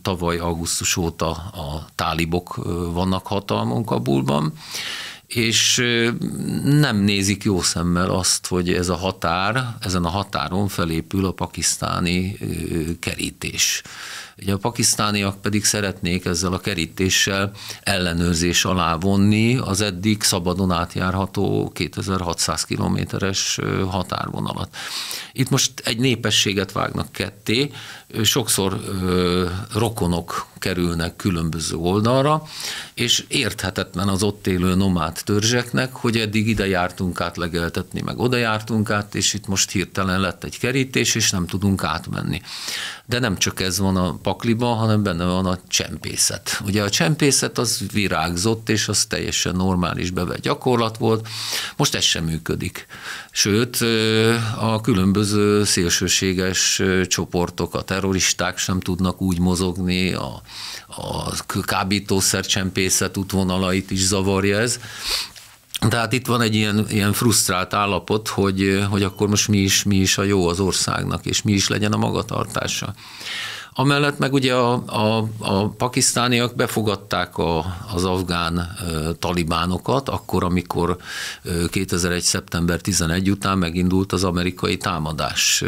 tavaly augusztus óta a tálibok vannak hatalmon Kabulban, és nem nézik jó szemmel azt, hogy ez a határ, ezen a határon felépül a pakisztáni kerítés. Ugye a pakisztániak pedig szeretnék ezzel a kerítéssel ellenőrzés alá vonni az eddig szabadon átjárható 2600 kilométeres határvonalat. Itt most egy népességet vágnak ketté, sokszor ö, rokonok kerülnek különböző oldalra, és érthetetlen az ott élő nomád törzseknek, hogy eddig ide jártunk át legeltetni, meg oda jártunk át, és itt most hirtelen lett egy kerítés, és nem tudunk átmenni. De nem csak ez van a pakliban, hanem benne van a csempészet. Ugye a csempészet az virágzott, és az teljesen normális bevett gyakorlat volt, most ez sem működik. Sőt, a különböző szélsőséges csoportok, a terroristák sem tudnak úgy mozogni, a, a kábítószercsempészet útvonalait is zavarja ez. Tehát itt van egy ilyen, ilyen frusztrált állapot, hogy, hogy akkor most mi is, mi is a jó az országnak, és mi is legyen a magatartása. Amellett meg ugye a, a, a pakisztániak befogadták a, az afgán talibánokat, akkor, amikor e, 2001. szeptember 11 után megindult az amerikai támadás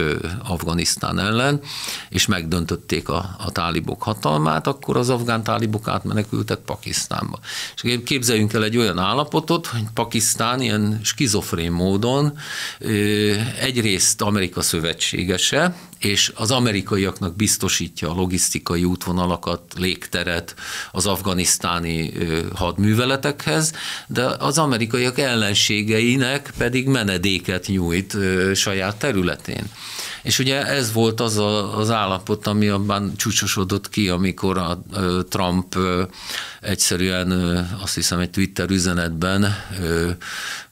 Afganisztán ellen, és megdöntötték a, a tálibok hatalmát, akkor az afgán tálibok átmenekültek Pakisztánba. És képzeljünk el egy olyan állapotot, hogy Pakisztán ilyen skizofrén módon egyrészt Amerika szövetségese, és az amerikaiaknak biztosítja a logisztikai útvonalakat, légteret az afganisztáni hadműveletekhez, de az amerikaiak ellenségeinek pedig menedéket nyújt saját területén. És ugye ez volt az a, az állapot, ami abban csúcsosodott ki, amikor a Trump egyszerűen azt hiszem egy Twitter üzenetben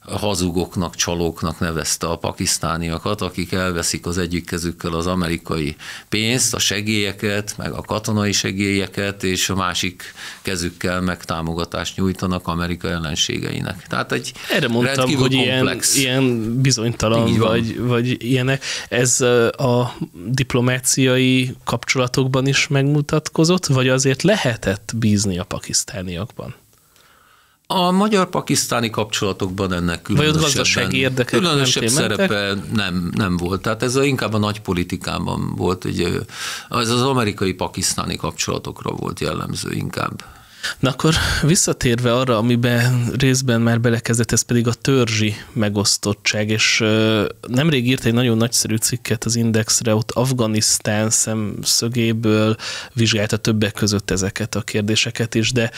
hazugoknak, csalóknak nevezte a pakisztániakat, akik elveszik az egyik kezükkel az amerikai pénzt, a segélyeket, meg a katonai segélyeket, és a másik kezükkel meg támogatást nyújtanak Amerika ellenségeinek. Tehát egy Erre mondtam, hogy ilyen, ilyen bizonytalan vagy, vagy ilyenek. Ez a diplomáciai kapcsolatokban is megmutatkozott, vagy azért lehetett bízni a pakisztániakban? A magyar-pakisztáni kapcsolatokban ennek különösebben, különösebb szerepe nem, nem volt. Tehát ez a, inkább a nagy politikában volt, ugye, ez az amerikai-pakisztáni kapcsolatokra volt jellemző inkább. Na akkor visszatérve arra, amiben részben már belekezdett, ez pedig a törzsi megosztottság, és nemrég írt egy nagyon nagyszerű cikket az Indexre, ott Afganisztán szemszögéből vizsgálta többek között ezeket a kérdéseket is, de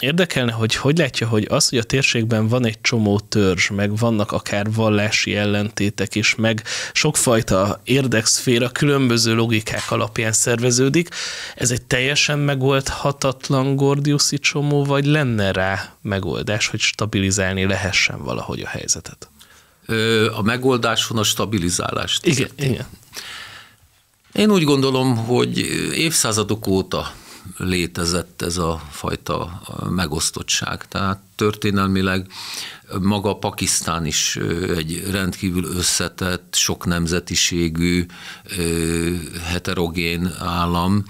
érdekelne, hogy hogy látja, hogy az, hogy a térségben van egy csomó törzs, meg vannak akár vallási ellentétek is, meg sokfajta érdekszféra különböző logikák alapján szerveződik, ez egy teljesen megoldhatatlan olyan gordiuszi csomó, vagy lenne rá megoldás, hogy stabilizálni lehessen valahogy a helyzetet? A megoldáson a stabilizálást. Igen, igen. Én úgy gondolom, hogy évszázadok óta létezett ez a fajta megosztottság. Tehát történelmileg maga Pakisztán is egy rendkívül összetett, sok nemzetiségű, heterogén állam,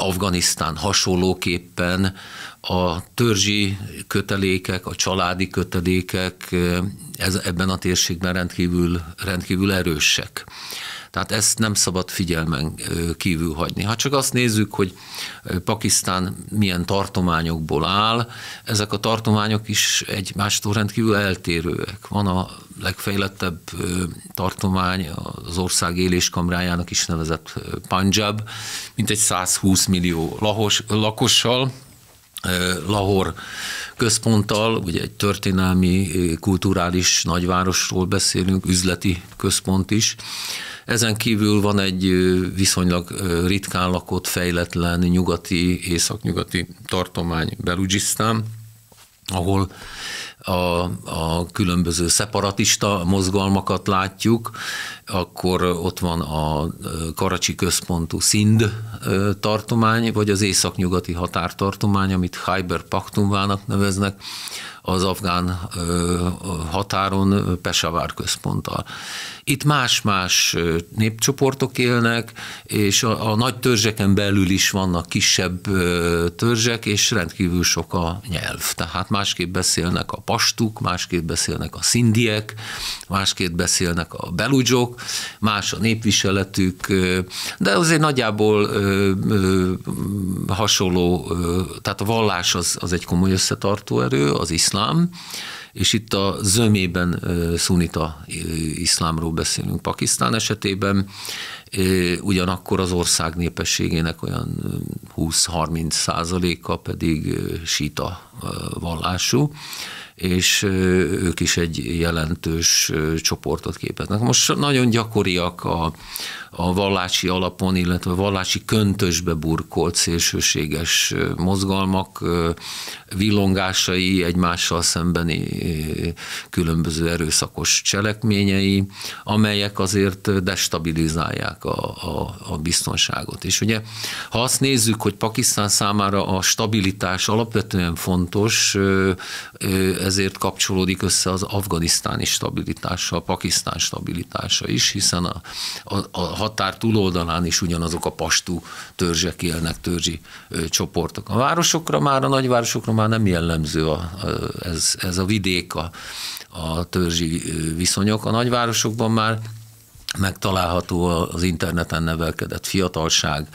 Afganisztán hasonlóképpen a törzsi kötelékek, a családi kötelékek ez, ebben a térségben rendkívül, rendkívül erősek. Tehát ezt nem szabad figyelmen kívül hagyni. Ha csak azt nézzük, hogy Pakisztán milyen tartományokból áll, ezek a tartományok is egymástól rendkívül eltérőek. Van a legfejlettebb tartomány, az ország éléskamrájának is nevezett Punjab, mint egy 120 millió lahos, lakossal, Lahor központtal, ugye egy történelmi, kulturális nagyvárosról beszélünk, üzleti központ is, ezen kívül van egy viszonylag ritkán lakott, fejletlen nyugati, északnyugati tartomány, Belugisztán, ahol a, a különböző szeparatista mozgalmakat látjuk, akkor ott van a Karacsi központú Szind tartomány, vagy az északnyugati határtartomány, amit Khyber Pakhtunvának neveznek, az afgán határon Pesavár központtal. Itt más-más népcsoportok élnek, és a, a nagy törzseken belül is vannak kisebb törzsek, és rendkívül sok a nyelv. Tehát másképp beszélnek a pastuk, másképp beszélnek a szindiek, másképp beszélnek a beludzsok, más a népviseletük, de azért nagyjából hasonló, tehát a vallás az, az egy komoly összetartó erő, az iszlám, és itt a zömében szunita iszlámról beszélünk Pakisztán esetében, ugyanakkor az ország népességének olyan 20-30 százaléka pedig síta vallású és ők is egy jelentős csoportot képeznek. Most nagyon gyakoriak a, a vallási alapon, illetve a vallási köntösbe burkolt szélsőséges mozgalmak villongásai, egymással szembeni különböző erőszakos cselekményei, amelyek azért destabilizálják a, a, a biztonságot. És ugye, ha azt nézzük, hogy Pakisztán számára a stabilitás alapvetően fontos, ezért kapcsolódik össze az afganisztáni stabilitása, a Pakisztán stabilitása is, hiszen a, a, a határ túloldalán is ugyanazok a pastú törzsek élnek, törzsi csoportok. A városokra már, a nagyvárosokra már nem jellemző a, a, ez, ez a vidék, a, a törzsi viszonyok. A nagyvárosokban már megtalálható az interneten nevelkedett fiatalság,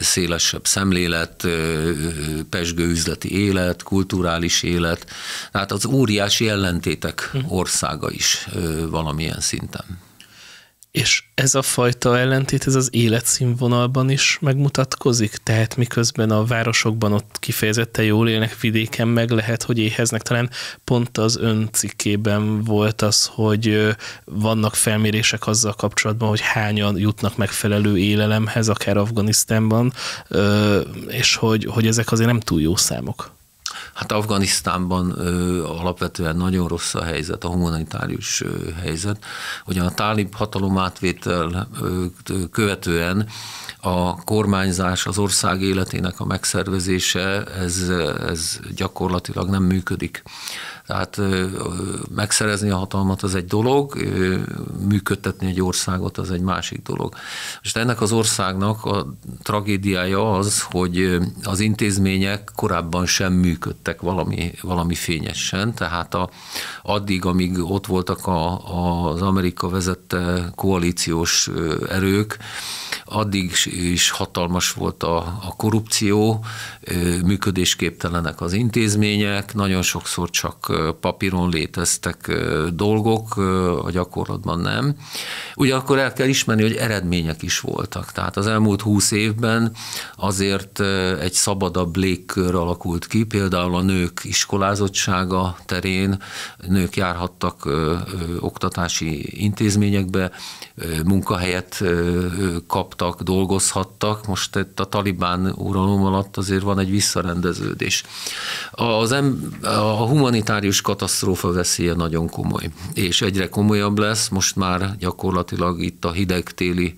szélesebb szemlélet, pesgő üzleti élet, kulturális élet, tehát az óriási ellentétek hm. országa is valamilyen szinten. És ez a fajta ellentét, ez az életszínvonalban is megmutatkozik? Tehát miközben a városokban ott kifejezetten jól élnek, vidéken meg lehet, hogy éheznek. Talán pont az ön cikkében volt az, hogy vannak felmérések azzal kapcsolatban, hogy hányan jutnak megfelelő élelemhez, akár Afganisztánban, és hogy, hogy ezek azért nem túl jó számok. Hát Afganisztánban ö, alapvetően nagyon rossz a helyzet, a humanitárius ö, helyzet. Ugye a tálib ö, követően a kormányzás, az ország életének a megszervezése, ez, ez gyakorlatilag nem működik. Tehát megszerezni a hatalmat az egy dolog, működtetni egy országot az egy másik dolog. És ennek az országnak a tragédiája az, hogy az intézmények korábban sem működtek valami, valami fényesen, tehát a, addig, amíg ott voltak a, az Amerika vezette koalíciós erők, addig is hatalmas volt a, a korrupció, működésképtelenek az intézmények, nagyon sokszor csak papíron léteztek dolgok, a gyakorlatban nem. Ugyanakkor el kell ismerni, hogy eredmények is voltak. Tehát az elmúlt húsz évben azért egy szabadabb légkör alakult ki, például a nők iskolázottsága terén, nők járhattak oktatási intézményekbe, munkahelyet kaptak, dolgozhattak. Most itt a talibán uralom alatt azért van egy visszarendeződés. Az em, a humanitárius katasztrófa veszélye nagyon komoly, és egyre komolyabb lesz. Most már gyakorlatilag itt a hideg-téli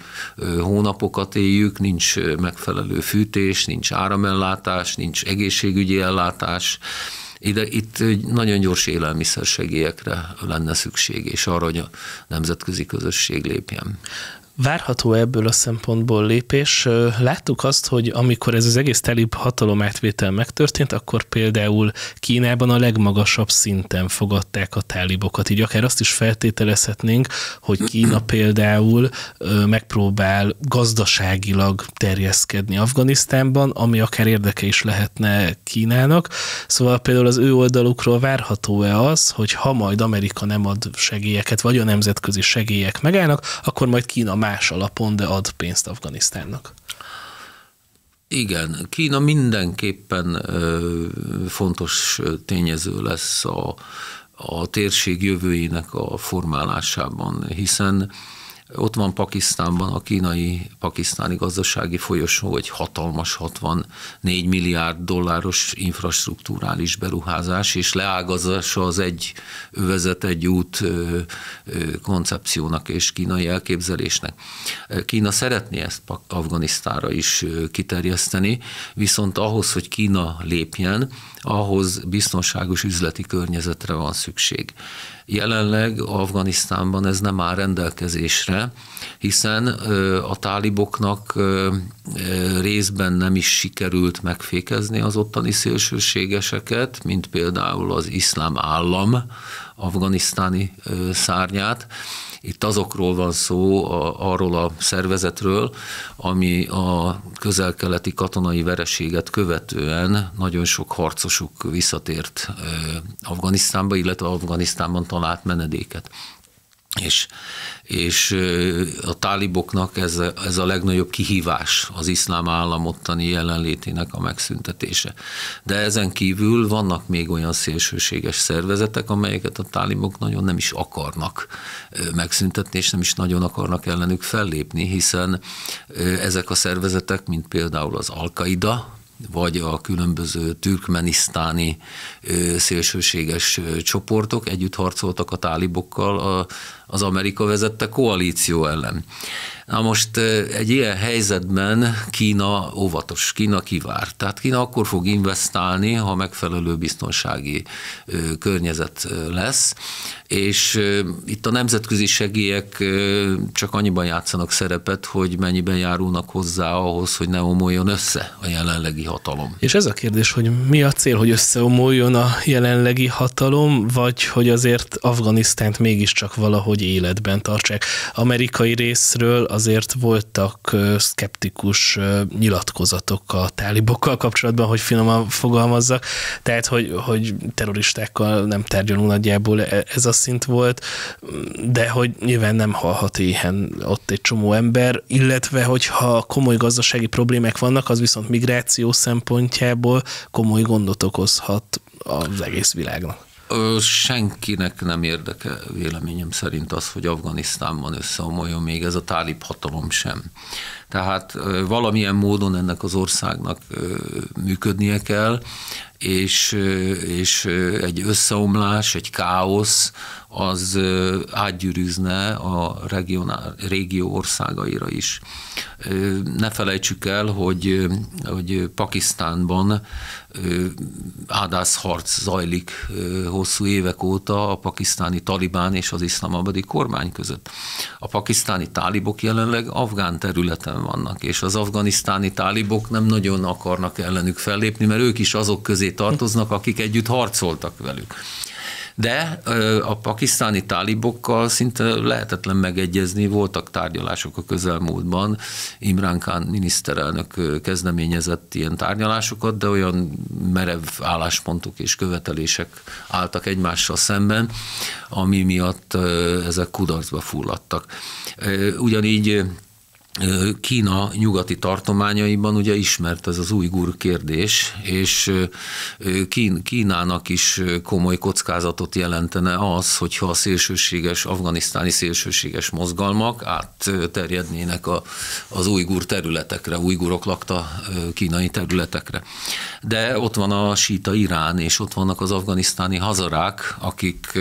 hónapokat éljük, nincs megfelelő fűtés, nincs áramellátás, nincs egészségügyi ellátás, ide, itt nagyon gyors élelmiszersegélyekre lenne szükség, és arra, hogy a nemzetközi közösség lépjen. Várható ebből a szempontból lépés. Láttuk azt, hogy amikor ez az egész telib hatalomátvétel megtörtént, akkor például Kínában a legmagasabb szinten fogadták a tálibokat. Így akár azt is feltételezhetnénk, hogy Kína például megpróbál gazdaságilag terjeszkedni Afganisztánban, ami akár érdeke is lehetne Kínának. Szóval például az ő oldalukról várható-e az, hogy ha majd Amerika nem ad segélyeket, vagy a nemzetközi segélyek megállnak, akkor majd Kína más alapon, de ad pénzt Afganisztánnak. Igen, Kína mindenképpen fontos tényező lesz a, a térség jövőjének a formálásában, hiszen ott van Pakisztánban a kínai pakisztáni gazdasági folyosó, egy hatalmas 64 milliárd dolláros infrastruktúrális beruházás, és leágazása az egy övezet, egy út koncepciónak és kínai elképzelésnek. Kína szeretné ezt Afganisztára is kiterjeszteni, viszont ahhoz, hogy Kína lépjen, ahhoz biztonságos üzleti környezetre van szükség. Jelenleg Afganisztánban ez nem áll rendelkezésre, hiszen a táliboknak részben nem is sikerült megfékezni az ottani szélsőségeseket, mint például az iszlám állam afganisztáni szárnyát, itt azokról van szó, a, arról a szervezetről, ami a közel-keleti katonai vereséget követően nagyon sok harcosuk visszatért Afganisztánba, illetve Afganisztánban talált menedéket. És és a táliboknak ez a, ez a legnagyobb kihívás az iszlám állam ottani jelenlétének a megszüntetése. De ezen kívül vannak még olyan szélsőséges szervezetek, amelyeket a tálibok nagyon nem is akarnak megszüntetni, és nem is nagyon akarnak ellenük fellépni, hiszen ezek a szervezetek, mint például az Al-Qaida, vagy a különböző türkmenisztáni szélsőséges csoportok együtt harcoltak a tálibokkal az Amerika vezette koalíció ellen. Na most egy ilyen helyzetben Kína óvatos, Kína kivár. Tehát Kína akkor fog investálni, ha megfelelő biztonsági környezet lesz, és itt a nemzetközi segélyek csak annyiban játszanak szerepet, hogy mennyiben járulnak hozzá ahhoz, hogy ne omoljon össze a jelenlegi hatalom. És ez a kérdés, hogy mi a cél, hogy összeomoljon a jelenlegi hatalom, vagy hogy azért Afganisztánt mégiscsak valahogy életben tartsák. Amerikai részről azért voltak szkeptikus nyilatkozatok a tálibokkal kapcsolatban, hogy finoman fogalmazzak, tehát hogy, hogy terroristákkal nem tárgyalunk nagyjából e, ez a szint volt, de hogy nyilván nem halhat éhen ott egy csomó ember, illetve hogyha komoly gazdasági problémák vannak, az viszont migráció szempontjából komoly gondot okozhat az egész világnak. Senkinek nem érdeke véleményem szerint az, hogy Afganisztánban összeomoljon még ez a tálib hatalom sem. Tehát valamilyen módon ennek az országnak működnie kell, és, és egy összeomlás, egy káosz, az átgyűrűzne a regionál, régió országaira is. Ne felejtsük el, hogy, hogy Pakisztánban ádászharc zajlik hosszú évek óta a pakisztáni talibán és az iszlamabadi kormány között. A pakisztáni tálibok jelenleg afgán területen vannak, és az afganisztáni tálibok nem nagyon akarnak ellenük fellépni, mert ők is azok közé tartoznak, akik együtt harcoltak velük. De a pakisztáni tálibokkal szinte lehetetlen megegyezni, voltak tárgyalások a közelmúltban, Imran Khan miniszterelnök kezdeményezett ilyen tárgyalásokat, de olyan merev álláspontok és követelések álltak egymással szemben, ami miatt ezek kudarcba fulladtak. Ugyanígy Kína nyugati tartományaiban ugye ismert ez az ujgur kérdés, és Kínának is komoly kockázatot jelentene az, hogyha a szélsőséges, afganisztáni szélsőséges mozgalmak átterjednének az ujgur területekre, ujgurok lakta kínai területekre. De ott van a síta Irán, és ott vannak az afganisztáni hazarák, akik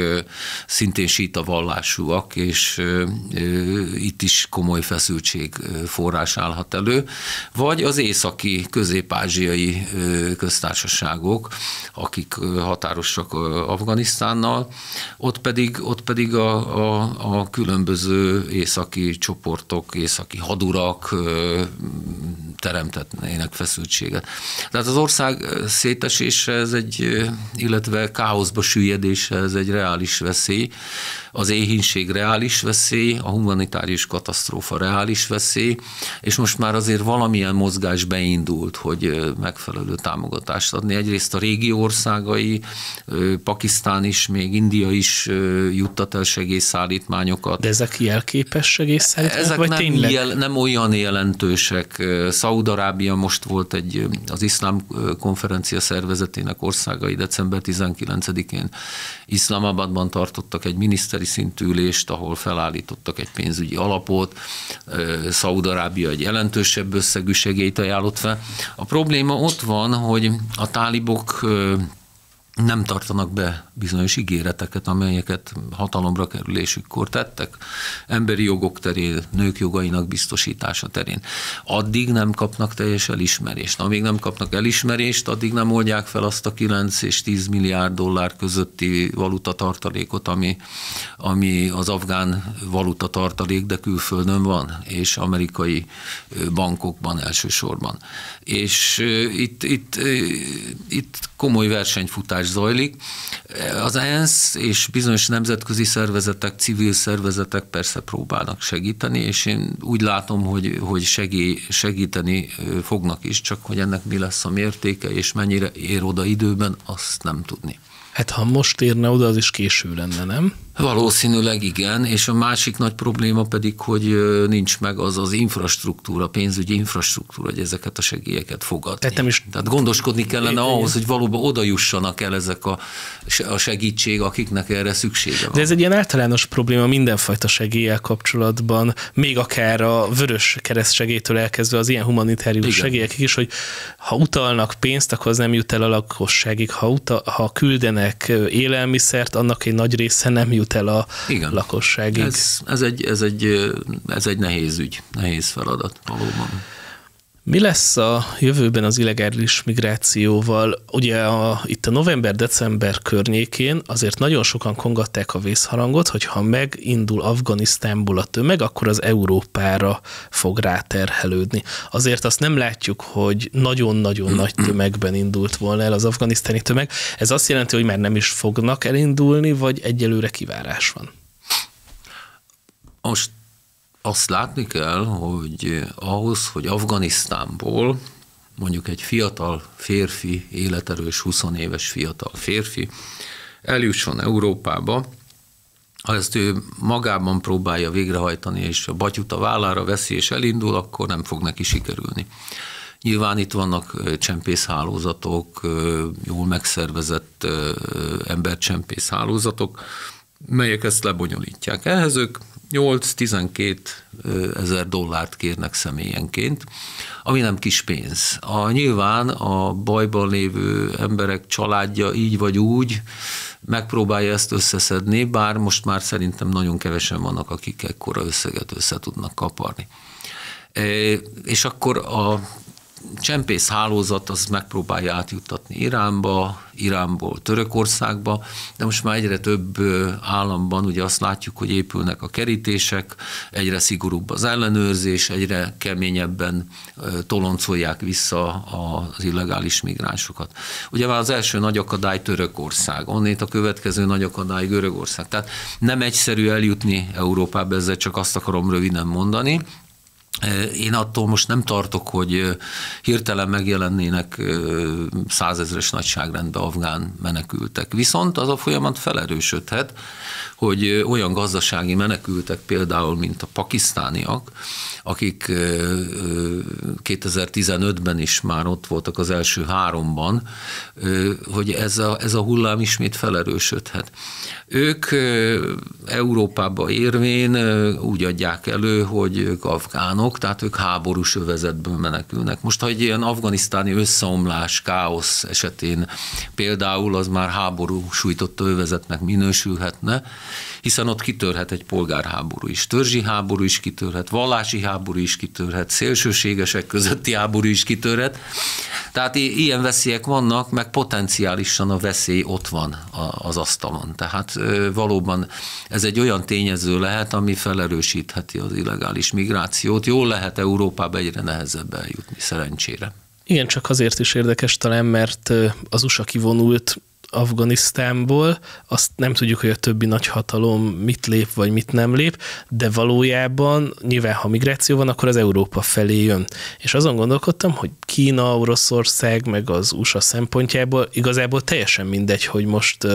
szintén síta vallásúak, és itt is komoly feszültség forrás állhat elő, vagy az északi közép-ázsiai köztársaságok, akik határosak Afganisztánnal, ott pedig, ott pedig a, a, a különböző északi csoportok, északi hadurak teremtetnének feszültséget. Tehát az ország szétesése, ez egy, illetve káoszba süllyedése, ez egy reális veszély. Az éhínség reális veszély, a humanitárius katasztrófa reális veszély, és most már azért valamilyen mozgás beindult, hogy megfelelő támogatást adni. Egyrészt a régi országai, Pakisztán is, még India is juttat el segélyszállítmányokat. De ezek jelképes segélyszállítmányok, ezek vagy nem, tényleg? Jel, nem olyan jelentősek. Szaudarábia most volt egy az iszlám konferencia szervezetének országai december 19-én Iszlamabadban tartottak egy miniszteri szintű ülést, ahol felállítottak egy pénzügyi alapot. Szaudarábia egy jelentősebb összegű segélyt ajánlott fel. A probléma ott van, hogy a tálibok nem tartanak be bizonyos ígéreteket, amelyeket hatalomra kerülésükkor tettek, emberi jogok terén, nők jogainak biztosítása terén. Addig nem kapnak teljes elismerést. Amíg nem kapnak elismerést, addig nem oldják fel azt a 9 és 10 milliárd dollár közötti valuta tartalékot, ami, ami az afgán valuta tartalék, de külföldön van, és amerikai bankokban elsősorban. És itt, itt, itt komoly versenyfutás zajlik. Az ENSZ és bizonyos nemzetközi szervezetek, civil szervezetek persze próbálnak segíteni, és én úgy látom, hogy, hogy segí, segíteni fognak is, csak hogy ennek mi lesz a mértéke, és mennyire ér oda időben, azt nem tudni. Hát ha most érne oda, az is késő lenne, nem? Valószínűleg igen, és a másik nagy probléma pedig, hogy nincs meg az az infrastruktúra, pénzügyi infrastruktúra, hogy ezeket a segélyeket fogadni. Tehát, is... Tehát gondoskodni kellene ahhoz, hogy valóban oda jussanak el ezek a, a segítség, akiknek erre szüksége van. De ez egy ilyen általános probléma mindenfajta segéllyel kapcsolatban, még akár a vörös kereszt segélytől elkezdve az ilyen humanitárius igen. segélyekig is, hogy ha utalnak pénzt, akkor az nem jut el a lakosságig. Ha, utal, ha küldenek élelmiszert, annak egy nagy része nem jut el a Igen. lakosságig. Ez, ez, egy, ez, egy, ez egy nehéz ügy, nehéz feladat valóban. Mi lesz a jövőben az illegális migrációval? Ugye a, itt a november-december környékén azért nagyon sokan kongatták a vészharangot, hogy ha megindul Afganisztánból a tömeg, akkor az Európára fog ráterhelődni. Azért azt nem látjuk, hogy nagyon-nagyon nagy tömegben indult volna el az afganisztáni tömeg. Ez azt jelenti, hogy már nem is fognak elindulni, vagy egyelőre kivárás van? Most azt látni kell, hogy ahhoz, hogy Afganisztánból mondjuk egy fiatal férfi, életerős 20 éves fiatal férfi eljusson Európába, ha ezt ő magában próbálja végrehajtani, és a batyut a vállára veszi, és elindul, akkor nem fog neki sikerülni. Nyilván itt vannak csempészhálózatok, jól megszervezett embercsempész hálózatok, melyek ezt lebonyolítják. Ehhez ők 8-12 ezer dollárt kérnek személyenként, ami nem kis pénz. A, nyilván a bajban lévő emberek családja így vagy úgy megpróbálja ezt összeszedni, bár most már szerintem nagyon kevesen vannak, akik ekkora összeget össze tudnak kaparni. És akkor a csempész hálózat az megpróbálja átjuttatni Iránba, Iránból Törökországba, de most már egyre több államban ugye azt látjuk, hogy épülnek a kerítések, egyre szigorúbb az ellenőrzés, egyre keményebben toloncolják vissza az illegális migránsokat. Ugye már az első nagy akadály Törökország, onnét a következő nagy akadály Görögország. Tehát nem egyszerű eljutni Európába, ezzel csak azt akarom röviden mondani, én attól most nem tartok, hogy hirtelen megjelennének százezres nagyságrendben afgán menekültek. Viszont az a folyamat felerősödhet, hogy olyan gazdasági menekültek például, mint a pakisztániak, akik 2015-ben is már ott voltak az első háromban, hogy ez a, ez a hullám ismét felerősödhet. Ők Európába érvén úgy adják elő, hogy ők afgánok, tehát ők háborús övezetből menekülnek. Most, ha egy ilyen afganisztáni összeomlás, káosz esetén például az már háború sújtotta övezetnek minősülhetne, hiszen ott kitörhet egy polgárháború is, törzsi háború is kitörhet, vallási háború is kitörhet, szélsőségesek közötti háború is kitörhet. Tehát ilyen veszélyek vannak, meg potenciálisan a veszély ott van az asztalon. Tehát valóban ez egy olyan tényező lehet, ami felerősítheti az illegális migrációt. Jól lehet Európába egyre nehezebb eljutni, szerencsére. Igen, csak azért is érdekes talán, mert az USA kivonult Afganisztánból, azt nem tudjuk, hogy a többi nagy hatalom mit lép, vagy mit nem lép, de valójában nyilván, ha migráció van, akkor az Európa felé jön. És azon gondolkodtam, hogy Kína, Oroszország, meg az USA szempontjából igazából teljesen mindegy, hogy most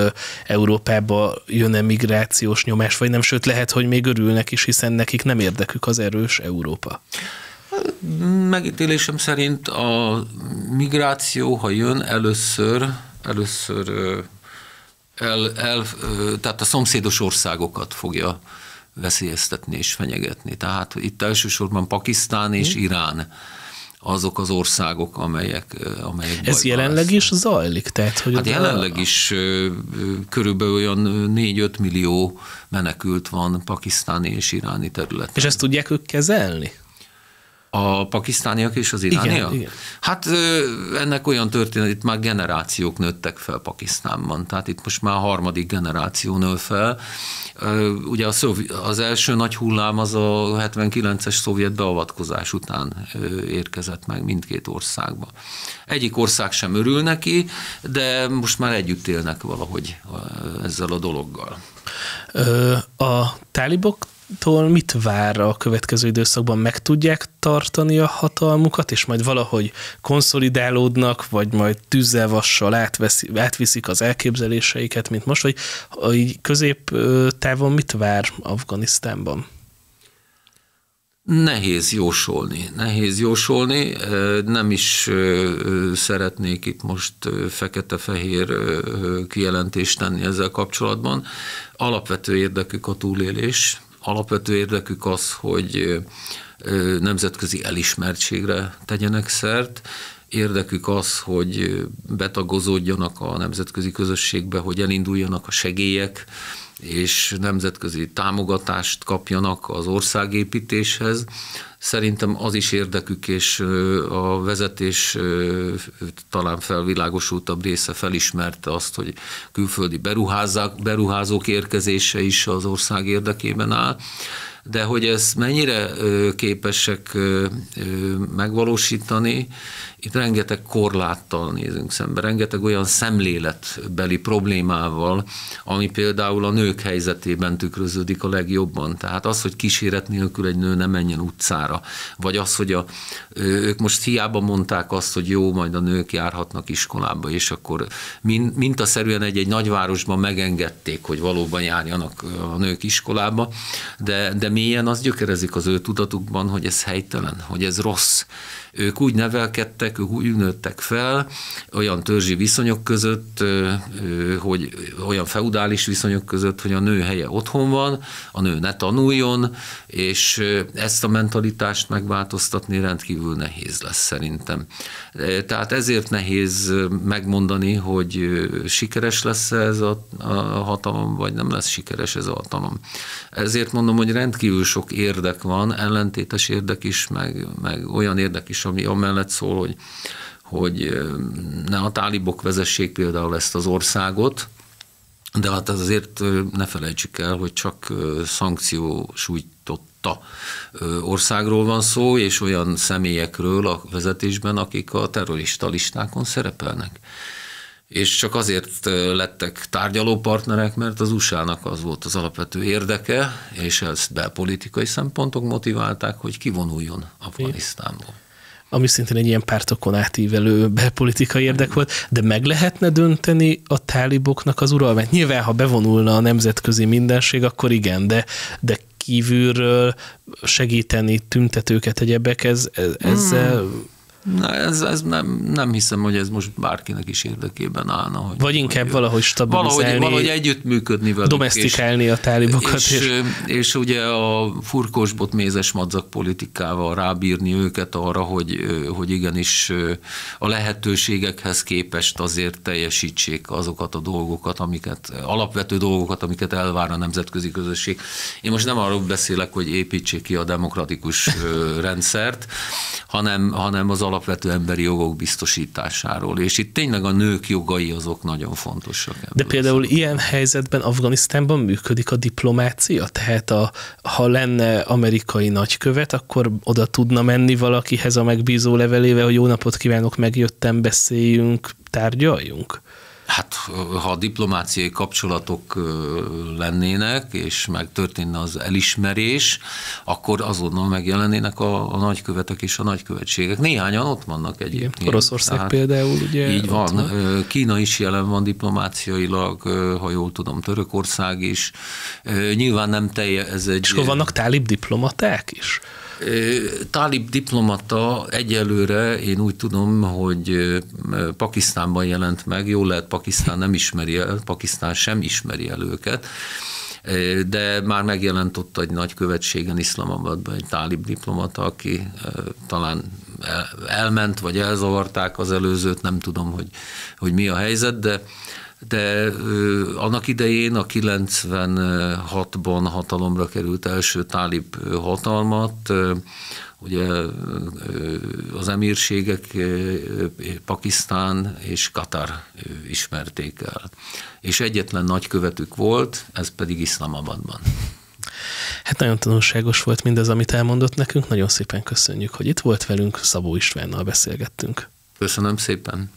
Európába jön-e migrációs nyomás, vagy nem, sőt lehet, hogy még örülnek is, hiszen nekik nem érdekük az erős Európa. Megítélésem szerint a migráció, ha jön először, először el, el, tehát a szomszédos országokat fogja veszélyeztetni és fenyegetni. Tehát itt elsősorban Pakisztán és hmm. Irán azok az országok, amelyek, amelyek Ez jelenleg lesz. is zajlik? Tehát, hogy hát jelenleg a... is körülbelül olyan 4-5 millió menekült van pakisztáni és iráni területen. És ezt tudják ők kezelni? A pakisztániak és az irániak? Igen, igen. Hát ennek olyan történet, itt már generációk nőttek fel Pakisztánban, tehát itt most már a harmadik generáció nő fel. Ugye az első nagy hullám az a 79-es szovjet beavatkozás után érkezett meg mindkét országba. Egyik ország sem örül neki, de most már együtt élnek valahogy ezzel a dologgal. A tálibok tól mit vár a következő időszakban? Meg tudják tartani a hatalmukat, és majd valahogy konszolidálódnak, vagy majd tűzzel, vassal átviszik az elképzeléseiket, mint most, vagy így középtávon mit vár Afganisztánban? Nehéz jósolni, nehéz jósolni, nem is szeretnék itt most fekete-fehér kijelentést tenni ezzel kapcsolatban. Alapvető érdekük a túlélés, alapvető érdekük az, hogy nemzetközi elismertségre tegyenek szert, érdekük az, hogy betagozódjanak a nemzetközi közösségbe, hogy elinduljanak a segélyek, és nemzetközi támogatást kapjanak az országépítéshez. Szerintem az is érdekük, és a vezetés talán felvilágosultabb része felismerte azt, hogy külföldi beruházók érkezése is az ország érdekében áll de hogy ezt mennyire képesek megvalósítani, itt rengeteg korláttal nézünk szembe, rengeteg olyan szemléletbeli problémával, ami például a nők helyzetében tükröződik a legjobban. Tehát az, hogy kíséret nélkül egy nő nem menjen utcára, vagy az, hogy a, ők most hiába mondták azt, hogy jó, majd a nők járhatnak iskolába, és akkor mintaszerűen egy-egy nagyvárosban megengedték, hogy valóban járjanak a nők iskolába, de, de mélyen az gyökerezik az ő tudatukban, hogy ez helytelen, hogy ez rossz, ők úgy nevelkedtek, ők úgy nőttek fel, olyan törzsi viszonyok között, hogy olyan feudális viszonyok között, hogy a nő helye otthon van, a nő ne tanuljon, és ezt a mentalitást megváltoztatni rendkívül nehéz lesz szerintem. Tehát ezért nehéz megmondani, hogy sikeres lesz ez a, a hatalom, vagy nem lesz sikeres ez a hatalom. Ezért mondom, hogy rendkívül sok érdek van, ellentétes érdek is, meg, meg olyan érdek is, ami amellett szól, hogy, hogy ne a tálibok vezessék például ezt az országot, de hát azért ne felejtsük el, hogy csak szankció sújtotta országról van szó, és olyan személyekről a vezetésben, akik a terrorista listákon szerepelnek. És csak azért lettek tárgyalópartnerek, mert az USA-nak az volt az alapvető érdeke, és ezt belpolitikai szempontok motiválták, hogy kivonuljon Afganisztánból ami szintén egy ilyen pártokon átívelő belpolitikai érdek volt, de meg lehetne dönteni a táliboknak az uralmát. Nyilván, ha bevonulna a nemzetközi mindenség, akkor igen, de, de kívülről segíteni tüntetőket, egyebek, ez, ezzel... Hmm Na, ez, ez nem, nem hiszem, hogy ez most bárkinek is érdekében állna. Hogy, Vagy inkább hogy, valahogy stabilizálni. Valahogy, valahogy együttműködni velük. Domestikálni és, a tálibokat. És, és, és ugye a furkosbot mézes madzak politikával rábírni őket arra, hogy, hogy igenis a lehetőségekhez képest azért teljesítsék azokat a dolgokat, amiket, alapvető dolgokat, amiket elvár a nemzetközi közösség. Én most nem arról beszélek, hogy építsék ki a demokratikus rendszert, hanem, hanem az alapvető emberi jogok biztosításáról. És itt tényleg a nők jogai azok nagyon fontosak. De például szóval. ilyen helyzetben Afganisztánban működik a diplomácia? Tehát a, ha lenne amerikai nagykövet, akkor oda tudna menni valakihez a megbízó levelével, hogy jó napot kívánok, megjöttem, beszéljünk, tárgyaljunk? Hát, ha diplomáciai kapcsolatok lennének, és meg történne az elismerés, akkor azonnal megjelennének a, a nagykövetek és a nagykövetségek. Néhányan ott vannak egyébként. Oroszország Tehát, például, ugye? Így van. van. Kína is jelen van diplomáciailag, ha jól tudom, Törökország is. Nyilván nem telje ez egy... És hol vannak tálib diplomaták is? Tálib diplomata egyelőre én úgy tudom, hogy Pakisztánban jelent meg, jól lehet Pakisztán nem ismeri el, Pakisztán sem ismeri el őket, de már megjelent ott egy nagy követségen Iszlamabadban egy tálib diplomata, aki talán elment, vagy elzavarták az előzőt, nem tudom, hogy, hogy mi a helyzet, de de annak idején a 96-ban hatalomra került első tálib hatalmat, ugye az emírségek Pakisztán és Katar ismerték el. És egyetlen nagykövetük volt, ez pedig Iszlamabadban. Hát nagyon tanulságos volt mindez, amit elmondott nekünk. Nagyon szépen köszönjük, hogy itt volt velünk. Szabó Istvánnal beszélgettünk. Köszönöm szépen.